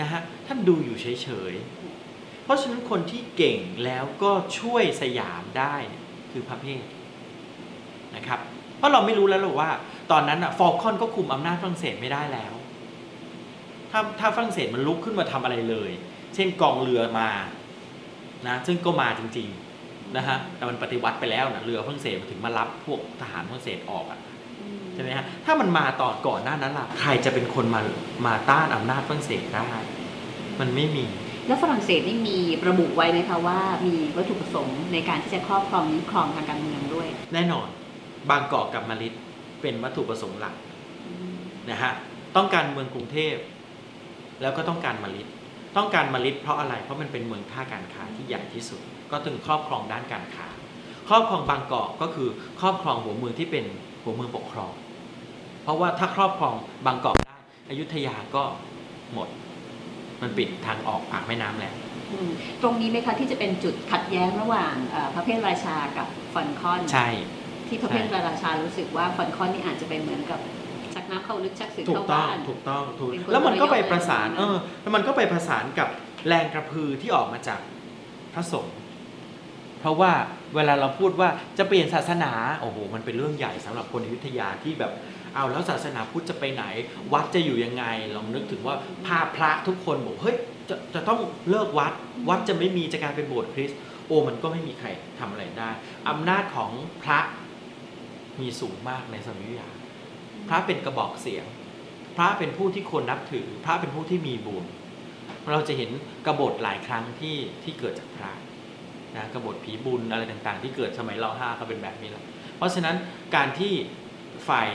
Speaker 4: นะฮะท่านดูอยู่เฉยๆเพราะฉะนั้นคนที่เก่งแล้วก็ช่วยสยามได้เนี่ย คือพระเพทนะครับ เพราะเราไม่รู้แล้วหรอกว่า ตอนนั้นอะฟอลคอนก็คุมอำนาจฝรั่งเศสไม่ได้แล้ว ถ้าถ้าฝรั่งเศสมันลุกขึ้นมาทำอะไรเลย เช่นกองเรือมานะซึ่งก็มาจริงๆนะฮะแต่มันปฏิวัติไปแล้วนะเรือฝรั่งเศสมันถึงมารับพวกทหารฝรั่งเศสออกอะใช่ไหมฮะถ้ามันมาตอนก่อนหน้านั้นล่ะใครจะเป็นคนมามาต้านอำนาจฝรั่งเศสได้มันไม่มี
Speaker 5: แล้วฝรั่งเศสนี่มีระบุไว้ไหมคะว่ามีวัตถุประสงค์ในการที่จะครอบครองยึดครองทางการเมืองด้วย
Speaker 4: แน่นอน บางกอกกับมาริดเป็นวัตถุประสงค์หลักนะฮะต้องการเมืองกรุงเทพ แล้วก็ต้องการมาริดต้องการมาริดเพราะอะไรเพราะมันเป็นเมืองท่าการค้าที่ใหญ่ที่สุด ก็ถึงครอบครองด้านการค้าครอบครองบางกอกก็คือครอบครองหัวเมืองที่เป็นหัวเมืองปกครอง เพราะว่าถ้าครอบครองบางกอกได้อยุธยาก็หมด มมันปิดทางออกปากแม่น้ำแล้ว
Speaker 5: อืมตรงนี้ไหมคะที่จะเป็นจุดขัดแย้งระหว่างเอ่อพระเพทราชากับฟอนคอน
Speaker 4: ใช่
Speaker 5: ที่พระเพทราชารู้สึกว่าฟอนคอนนี่อาจจะเป็นเหมือนกับชักน้ำเข้าลึกชักสึก
Speaker 4: ถูก
Speaker 5: เข้า
Speaker 4: ต้อง
Speaker 5: บ้าน
Speaker 4: ถูกต้องถูก
Speaker 5: เป็นคน
Speaker 4: แล้วมันก็ไป
Speaker 5: ทรยศ
Speaker 4: ประสาน
Speaker 5: อะไร
Speaker 4: เอ
Speaker 5: แบบนั้น
Speaker 4: อแล้วมันก็ไปประสานกับแรงกระพือที่ออกมาจากพระสงฆ์เพราะว่าเวลาเราพูดว่าจะเปลี่ยนศาสนาโอ้โหมันเป็นเรื่องใหญ่สำหรับคนอยุธยาที่แบบ เอาแล้วศาสนาพุทธจะไปไหน วัดจะอยู่ยังไง ลองนึกถึงว่าภาพพระทุกคนบอกเฮ้ยจะจะต้องเลิกวัด วัดจะไม่มีจะกลายเป็นโบสถ์คริสต์โอ้มันก็ไม่มีใครทำอะไรได้อำนาจของพระมีสูงมากในสมัยยุธยาพระเป็นกระบอกเสียง พระเป็นผู้ที่คนนับถือ พระเป็นผู้ที่มีบุญเราจะเห็นกบฏหลายครั้งที่ที่เกิดจากพระนะกบฏผีบุญอะไรต่างๆ ที่เกิดสมัยรห้าก็เป็นแบบนี้แหละเพราะฉะนั้นการที่ฝ่าย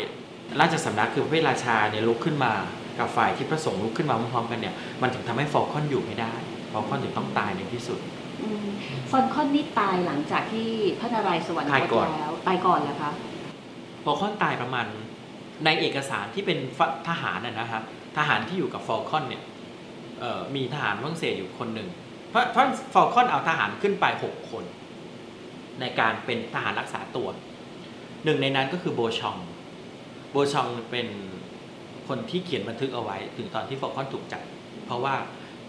Speaker 4: ราชสำนักคือพระเวทราชาเนี่ยลุกขึ้นมากับฝ่ายที่พระสงฆ์ลุกขึ้นมาพร้อมๆกันเนี่ยมันถึงทำให้ฟอลคอนอยู่ไม่ได้ฟอลคอนถึงต้องตายในที่สุด
Speaker 5: อืมฟอลคอนนี่ตายหลังจากที่พระนารายณ์สวรรค
Speaker 4: ตาย
Speaker 5: ต
Speaker 4: ก่อน
Speaker 5: แล้วตายก่อนแล้วคะ
Speaker 4: ฟอลคอนตายประมาณในเอกสารที่เป็นทหารนะนะฮะทหารที่อยู่กับฟอลคอนเนี่ยเอ่อมีทหารฝรั่งเศสอยู่คนหนึ่งเพราะเพราะฟอลคอนเอาทหารขึ้นไปหกคน ในการเป็นทหารรักษาตัว หนึ่งในนั้นก็คือโบชอง โบชองเป็นคนที่เขียนบันทึกเอาไว้ ถึงตอนที่ฟอลคอนถูกจับ เพราะว่า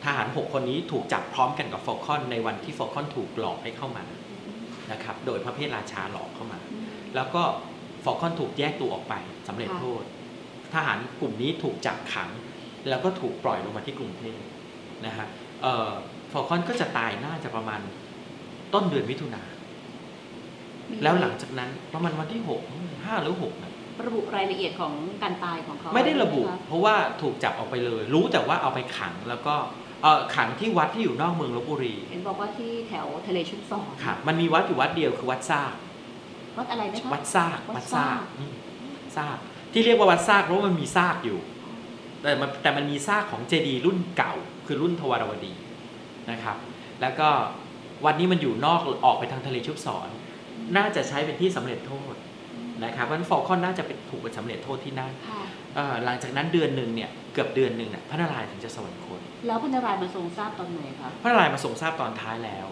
Speaker 4: ทหารหกคนนี้ถูกจับพร้อมกันกับฟอลคอนในวันที่ฟอลคอนถูกหลอกให้เข้ามานะครับ โดยพระเพทราชาหลอกเข้ามา แล้วก็ฟอลคอนถูกแยกตัวออกไปสำเร็จโทษ ทหารกลุ่มนี้ถูกจับขัง แล้วก็ถูกปล่อยลงมาที่กรุงเทพนะฮะฟอลคอนก็จะตายน่าจะประมาณต้นเดือนมิถุนาแล้วหลังจากนั้นประมาณวันที่หกห้าหรือหกนะ
Speaker 5: ระบุรายละเอียดของการตายของเขา
Speaker 4: ไม่ได้ระบุ
Speaker 5: หมค
Speaker 4: เพราะว่าถูกจับออกไปเลย รู้แต่ว่าเอาไปขังแล้วก็เอ่อขังที่วัดที่อยู่นอกเมืองลบบุรี
Speaker 5: เห็นบอกว่าที่แถวทะเลชุบซอน
Speaker 4: ครับมันมีวัดอยู่วัดเดียวคือวัดซาก
Speaker 5: วัดอะไรนะคะ
Speaker 4: วัดซาก
Speaker 5: วั
Speaker 4: วั
Speaker 5: ด
Speaker 4: ด
Speaker 5: ซา
Speaker 4: ซากกอืมซากที่เรียกว่าวัดซากเพราะว่ามันมีซากอยู่ แต่มันแต่มันมีซากของเจดีย์รุ่นเก่า คือรุ่นทวารวดีนะครับ แล้วก็วันนี้มันอยู่นอกออกไปทางทะเลชุบสอน น่าจะใช้เป็นที่สำเร็จโทษ นะครับเพราะฉะนั้นฟอลคอนน่าจะเป็นถูกเป็นสำเร็จโทษที่นั่น
Speaker 5: ค่ะ
Speaker 4: เอ่อหลังจากนั้นเดือนหนึ่งเนี่ยเกือบเดือนหนึ่งเนี่ยพระนารายณ์ถึงจะสวรรคต
Speaker 5: แล้วพระนารายณ์มาทรงทราบตอนไหนคะ
Speaker 4: พระนารายณ์มาทรงทราบตอนท้ายแล้ว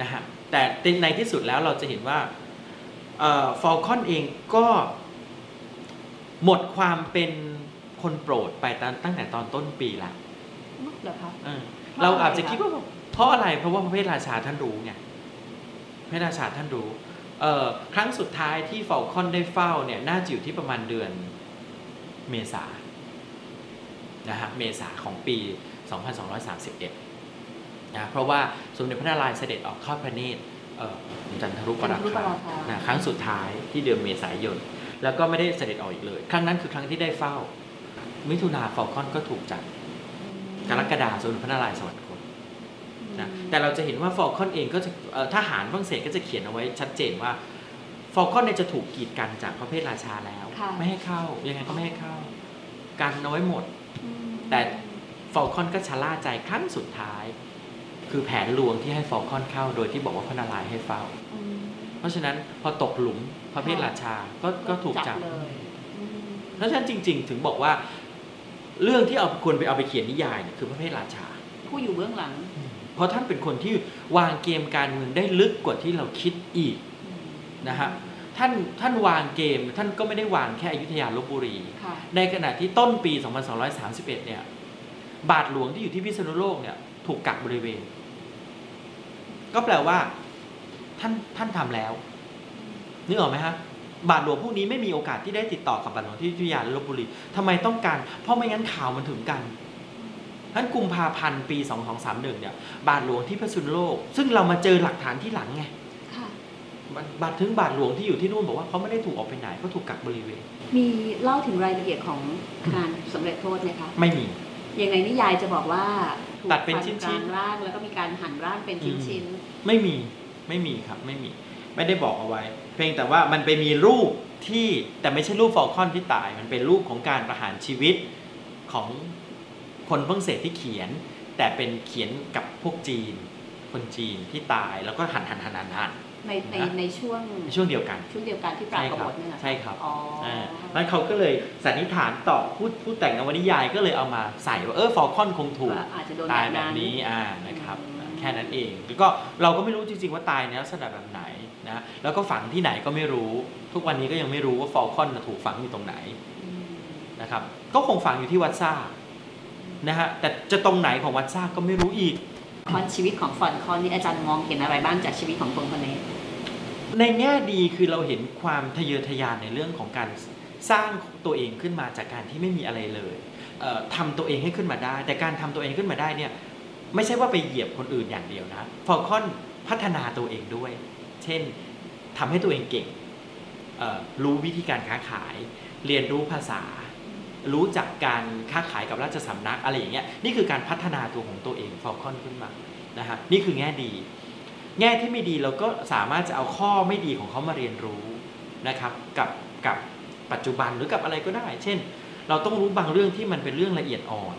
Speaker 4: นะฮะแต่ในที่สุดแล้วเราจะเห็นว่าฟอลคอนเองก็หมดความเป็นคนโปรดไปตั้งตั้งแต่ตอนต้นปีละ
Speaker 5: เหรอคะ
Speaker 4: เออ
Speaker 5: เพราะ
Speaker 4: เรา
Speaker 5: อะไร
Speaker 4: อาจจะ
Speaker 5: คะ
Speaker 4: คิดว่าเพราะอะไรเพราะว่าพระเพทราชาท่านรู้ไงพระเพทราชาท่านรู้เอ่อ ครั้งสุดท้ายที่ฟอลคอนได้เฝ้าเนี่ยน่าจะอยู่ที่ประมาณเดือนเมษานะฮะเมษาของปี 2231นะเพราะว่าสมเด็จพระนารายณ์เสด็จออกทอดพระเนตรจันทรุปรา
Speaker 5: จันทรุป
Speaker 4: คา
Speaker 5: ราคา
Speaker 4: นะครั้งสุดท้ายที่เดือนเมษายน แล้วก็ไม่ได้เสด็จออกอีกเลย ครั้งนั้นคือครั้งที่ได้เฝ้า มิถุนาฟอลคอนก็ถูกจับกรกฎาคมสมเด็จพระนารายณ์สวรรค นะแต่เราจะเห็นว่าฟอลคอนเองก็จะเอ่อทหารฝรั่งเศสก็จะเขียนเอาไว้ชัดเจนว่าฟอลคอนเนี่ยจะถูกกีดกันจากพระเพทราชาแล้ว
Speaker 5: ค่ะ
Speaker 4: ไม่ให้เข้ายังไงก็ไม่ให้เข้า กันเอาไว้หมด
Speaker 5: อืม
Speaker 4: แต่ฟอลคอนก็ชะล่าใจครั้งสุดท้าย คือแผนลวงที่ให้ฟอลคอนเข้าโดยที่บอกว่าพระนารายณ์ให้เฝ้า
Speaker 5: อืม
Speaker 4: เพราะฉะนั้นพอตกหลุมพระเพทราชาก็ก็ถูกจับ
Speaker 5: เลยอืม
Speaker 4: เพราะฉะนั้นจริง ๆ ถึงบอกว่า เรื่องที่เอาควรไปเอาไปเขียนนิยายเนี่ยคือพระเพทราชา
Speaker 5: ผู้อยู่เบื้องหลัง
Speaker 4: เพราะท่านเป็นคนที่วางเกมการเมืองได้ลึกกว่าที่เราคิดอีก
Speaker 5: อืม
Speaker 4: นะฮะท่านท่านวางเกมท่านก็ไม่ได้วางแค่อยุธยาลบบุรี
Speaker 5: ค่ะ
Speaker 4: ในขณะที่ต้นปี 2231 เนี่ย บาทหลวงที่อยู่ที่พิษณุโลกเนี่ย ถูกกักบริเวณ ก็แปลว่า ท่านท่านทำแล้วนึกออกไหมฮะบาทหลวงพวกนี้ไม่มีโอกาสที่ได้ติดต่อกับบาทหลวงที่อยุธยาและลบบุรีทำไมต้องการ เพราะไม่งั้นข่าวมันถึงกัน ท่านกุมภาพันธ์ปี 2231เนี่ยบาทหลวงที่พิษณุโลก ซึ่งเรามาเจอหลักฐานที่หลังไง
Speaker 5: ค่ะ
Speaker 4: บาทบาทถึงบาทหลวงที่อยู่ที่นู่นบอกว่าเขาไม่ได้ถูกออกไปไหนเขาถูกกักบริเวณ
Speaker 5: มีเล่าถึงรายละเอียดของการสำเร็จโทษไหมคะ
Speaker 4: ไม่มี
Speaker 5: ยังไงนิยายจะบอกว่าถูก
Speaker 4: ตัดเป็น
Speaker 5: ฟั
Speaker 4: ชิ้นๆ
Speaker 5: กลางร่างแล้วก็มีการหั่นร่างเป็นชิ้น
Speaker 4: ไม่มีไม่มีครับไม่มีไม่ได้บอกเอาไว้ เพียงแต่ว่ามันไปมีรูปที่แต่ไม่ใช่รูปฟอลคอนที่ตาย มันเป็นรูปของการประหารชีวิตของ คนฝรั่งเศสที่เขียน แต่เป็นเขียนกับพวกจีน คนจีนที่ตายแล้วก็หันหันหันหันหัน
Speaker 5: ๆในในในช่วง
Speaker 4: ช่วงเดียวกัน
Speaker 5: ช่วงเดียวกันที่ปรากฏเนี่ยนะ
Speaker 4: ใช่ครับ
Speaker 5: อ๋ออ
Speaker 4: อ่าแล้วเขาก็เลยสันนิษฐานต่อผู้ผู้แต่งนวนิยายก็เลยเอามาใส่ว่าเออฟอลคอนคงถูก
Speaker 5: ว่าอาจจะโดน
Speaker 4: ตาย
Speaker 5: แบบ
Speaker 4: แบบ
Speaker 5: นั้น
Speaker 4: นี้อ่านะครับ
Speaker 5: อืม
Speaker 4: แค่นั้นเองแล้วก็เราก็ไม่รู้จริงๆว่าตายในลักษณะแบบไหนนะแล้วก็ฝังที่ไหนก็ไม่รู้ ทุกวันนี้ก็ยังไม่รู้ว่าฟอลคอนถูกฝังอยู่ตรงไหน
Speaker 5: อืม
Speaker 4: นะครับก็คงฝังอยู่ที่วัดซาก นะฮะแต่จะตรงไหนของวัดซากก็ไม่รู้อีก
Speaker 5: คอนชีวิตของฟอลคอนนี่อาจารย์มองเห็นอะไรบ้างจากชีวิตของคนคนนี้
Speaker 4: ในแง่ดีคือเราเห็นความทะเยอทะยานในเรื่องของการสร้างตัวเองขึ้นมาจากการที่ไม่มีอะไรเลยเอ่อทำตัวเองให้ขึ้นมาได้ แต่การทำตัวเองขึ้นมาได้เนี่ยไม่ใช่ว่าไปเหยียบคนอื่นอย่างเดียวนะฟอลคอนพัฒนาตัวเองด้วย เช่นทำให้ตัวเองเก่งเอ่อรู้วิธีการค้าขาย เรียนรู้ภาษา รู้จักการค้าขายกับราชสำนักอะไรอย่างเงี้ยนี่คือการพัฒนาตัวของตัวเองฟอลคอนขึ้นมานะฮะนี่คือแง่ดี แง่ที่ไม่ดีเราก็สามารถจะเอาข้อไม่ดีของเขามาเรียนรู้นะครับกับกับปัจจุบันหรือกับอะไรก็ได้ เช่น เราต้องรู้บางเรื่องที่มันเป็นเรื่องละเอียดอ่อน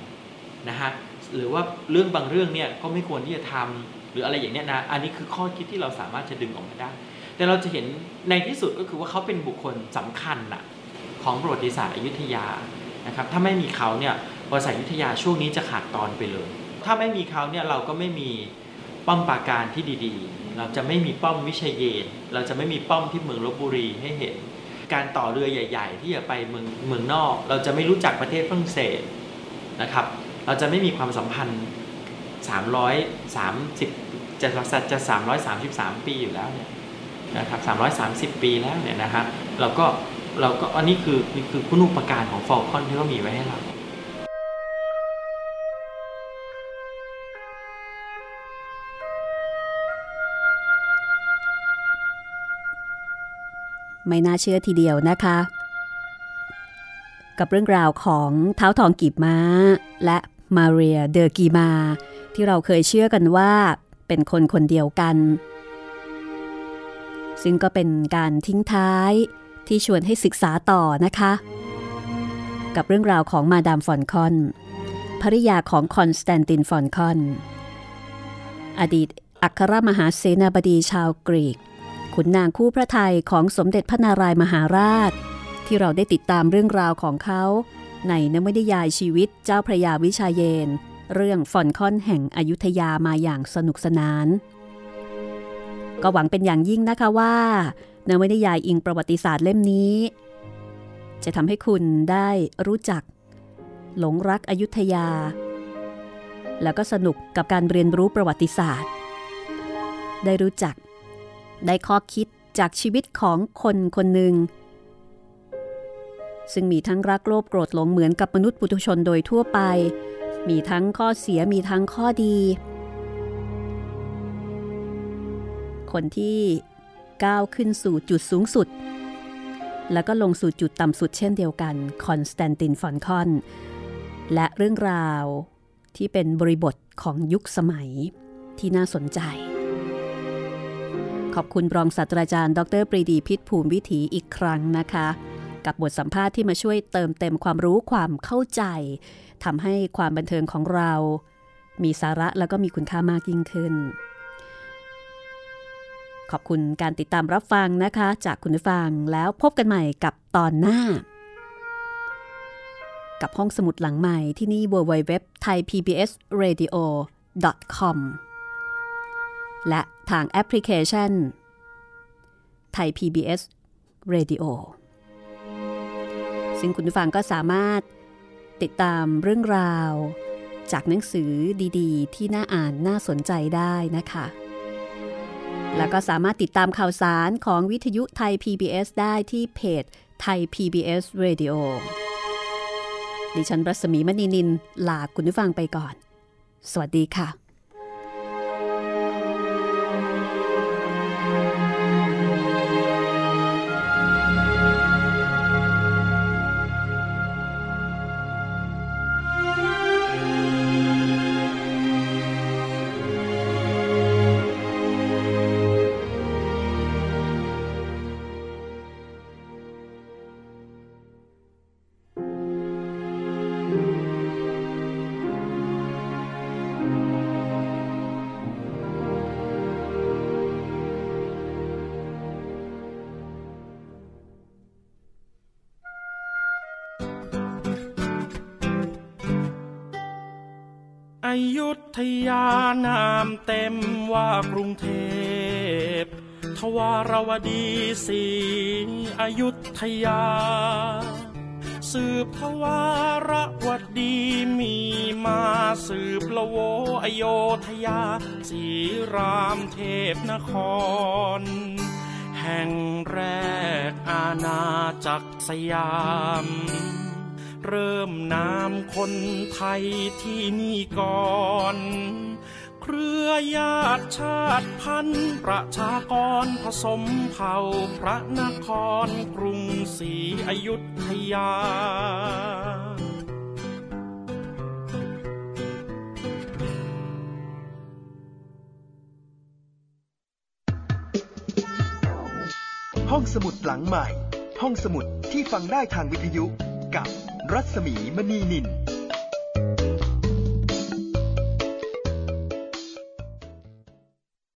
Speaker 4: นะฮะหรือว่าเรื่องบางเรื่องเนี่ยก็ไม่ควรที่จะทำหรืออะไรอย่างเนี้ยนะอันนี้คือข้อคิดที่เราสามารถจะดึงออกมาได้ แต่เราจะเห็นในที่สุดก็คือว่าเขาเป็นบุคคลสำคัญน่ะของประวัติศาสตร์อยุธยา นะครับถ้าไม่มีเขาเนี่ยประวัติศาสตร์ยุธยาช่วงนี้จะขาดตอนไปเลย ถ้าไม่มีเขาเนี่ยเราก็ไม่มีป้อมปราการที่ดีๆ เราจะไม่มีป้อมวิเชยเยน เราจะไม่มีป้อมที่เมืองลบบุรีให้เห็น การต่อเรือใหญ่ ๆ ที่จะไปเมืองเมืองนอก เราจะไม่รู้จักประเทศฝรั่งเศสนะครับ เราจะไม่มีความสัมพันธ์330จะจะ333 ปีอยู่แล้วเนี่ยนะครับ330 ปีแล้วเนี่ยนะฮะเราก็ เราก็อันนี้คือนี่คือคุณูปการของฟอลคอนที่เขามีไว้ให้เรา
Speaker 3: ไม่น่าเชื่อทีเดียวนะคะ กับเรื่องราวของเท้าทองกีบม้า และมาเรียเดอกีมา ที่เราเคยเชื่อกันว่าเป็นคนคนเดียวกัน ซึ่งก็เป็นการทิ้งท้าย ที่ชวนให้ศึกษาต่อนะคะ กับเรื่องราวของมาดามฟอลคอนภริยาของคอนสแตนตินฟอลคอน อดีตอัครมหาเสนาบดีชาวกรีก ขุนนางคู่พระทัยของสมเด็จพระนารายณ์มหาราช ที่เราได้ติดตามเรื่องราวของเขา ในนวนิยายชีวิตเจ้าพระยาวิชาเยนทร์ เรื่องฟอลคอนแห่งอยุธยามาอย่างสนุกสนาน ก็หวังเป็นอย่างยิ่งนะคะว่านวนิยายอิงประวัติศาสตร์เล่มนี้ จะทำให้คุณได้รู้จัก หลงรักอยุธยา แล้วก็สนุกกับการเรียนรู้ประวัติศาสตร์ ได้รู้จัก ได้ข้อคิดจากชีวิตของคนคนหนึ่ง ซึ่งมีทั้งรักโลภโกรธหลงเหมือนกับมนุษย์ปุถุชนโดยทั่วไป มีทั้งข้อเสียมีทั้งข้อดี คนที่ก้าวขึ้นสู่จุดสูงสุด แล้วก็ลงสู่จุดต่ำสุดเช่นเดียวกันคอนสแตนตินฟอลคอน และเรื่องราวที่เป็นบริบทของยุคสมัยที่น่าสนใจ ขอบคุณรองศาสตราจารย์ ดรปรีดีพิศภูมิวิถีอีกครั้งนะคะ กับบทสัมภาษณ์ที่มาช่วยเติมเต็มความรู้ความเข้าใจทำให้ความบันเทิงของเรา มีสาระแล้วก็มีคุณค่ามากยิ่งขึ้น ขอบคุณการติดตามรับฟังนะคะ จากคุณผู้ฟังแล้วพบกันใหม่กับตอนหน้า กับห้องสมุดหลังใหม่ที่นี่ www thai pbs radio com และทางแอปพลิเคชันไทย PBS Radio ซึ่งคุณผู้ฟังก็สามารถติดตามเรื่องราว จากหนังสือดีๆ ที่น่าอ่านน่าสนใจได้นะคะ แล้วก็สามารถติดตามข่าวสารของวิทยุไทย PBS ได้ที่เพจไทย PBS Radio ดิฉันรัศมีมณีนินลาคุณผู้ฟังไปก่อน สวัสดีค่ะ
Speaker 2: ยุธยานามเต็มว่ากรุงเทพ ทวารวดีสีอยุธยา สืบทวารวดีมีมาสืบละโวอโยธยาสีรามเทพนคร แห่งแรกอาณาจักรสยาม เริ่มนามคนไทยที่นี่ก่อน เครือญาติชาติพันธุ์ประชากรผสมเผ่าพระนครกรุงศรีอยุธยา
Speaker 1: ห้องสมุดหลังใหม่ ห้องสมุดที่ฟังได้ทางวิทยุกับ รัศมีมณีนิน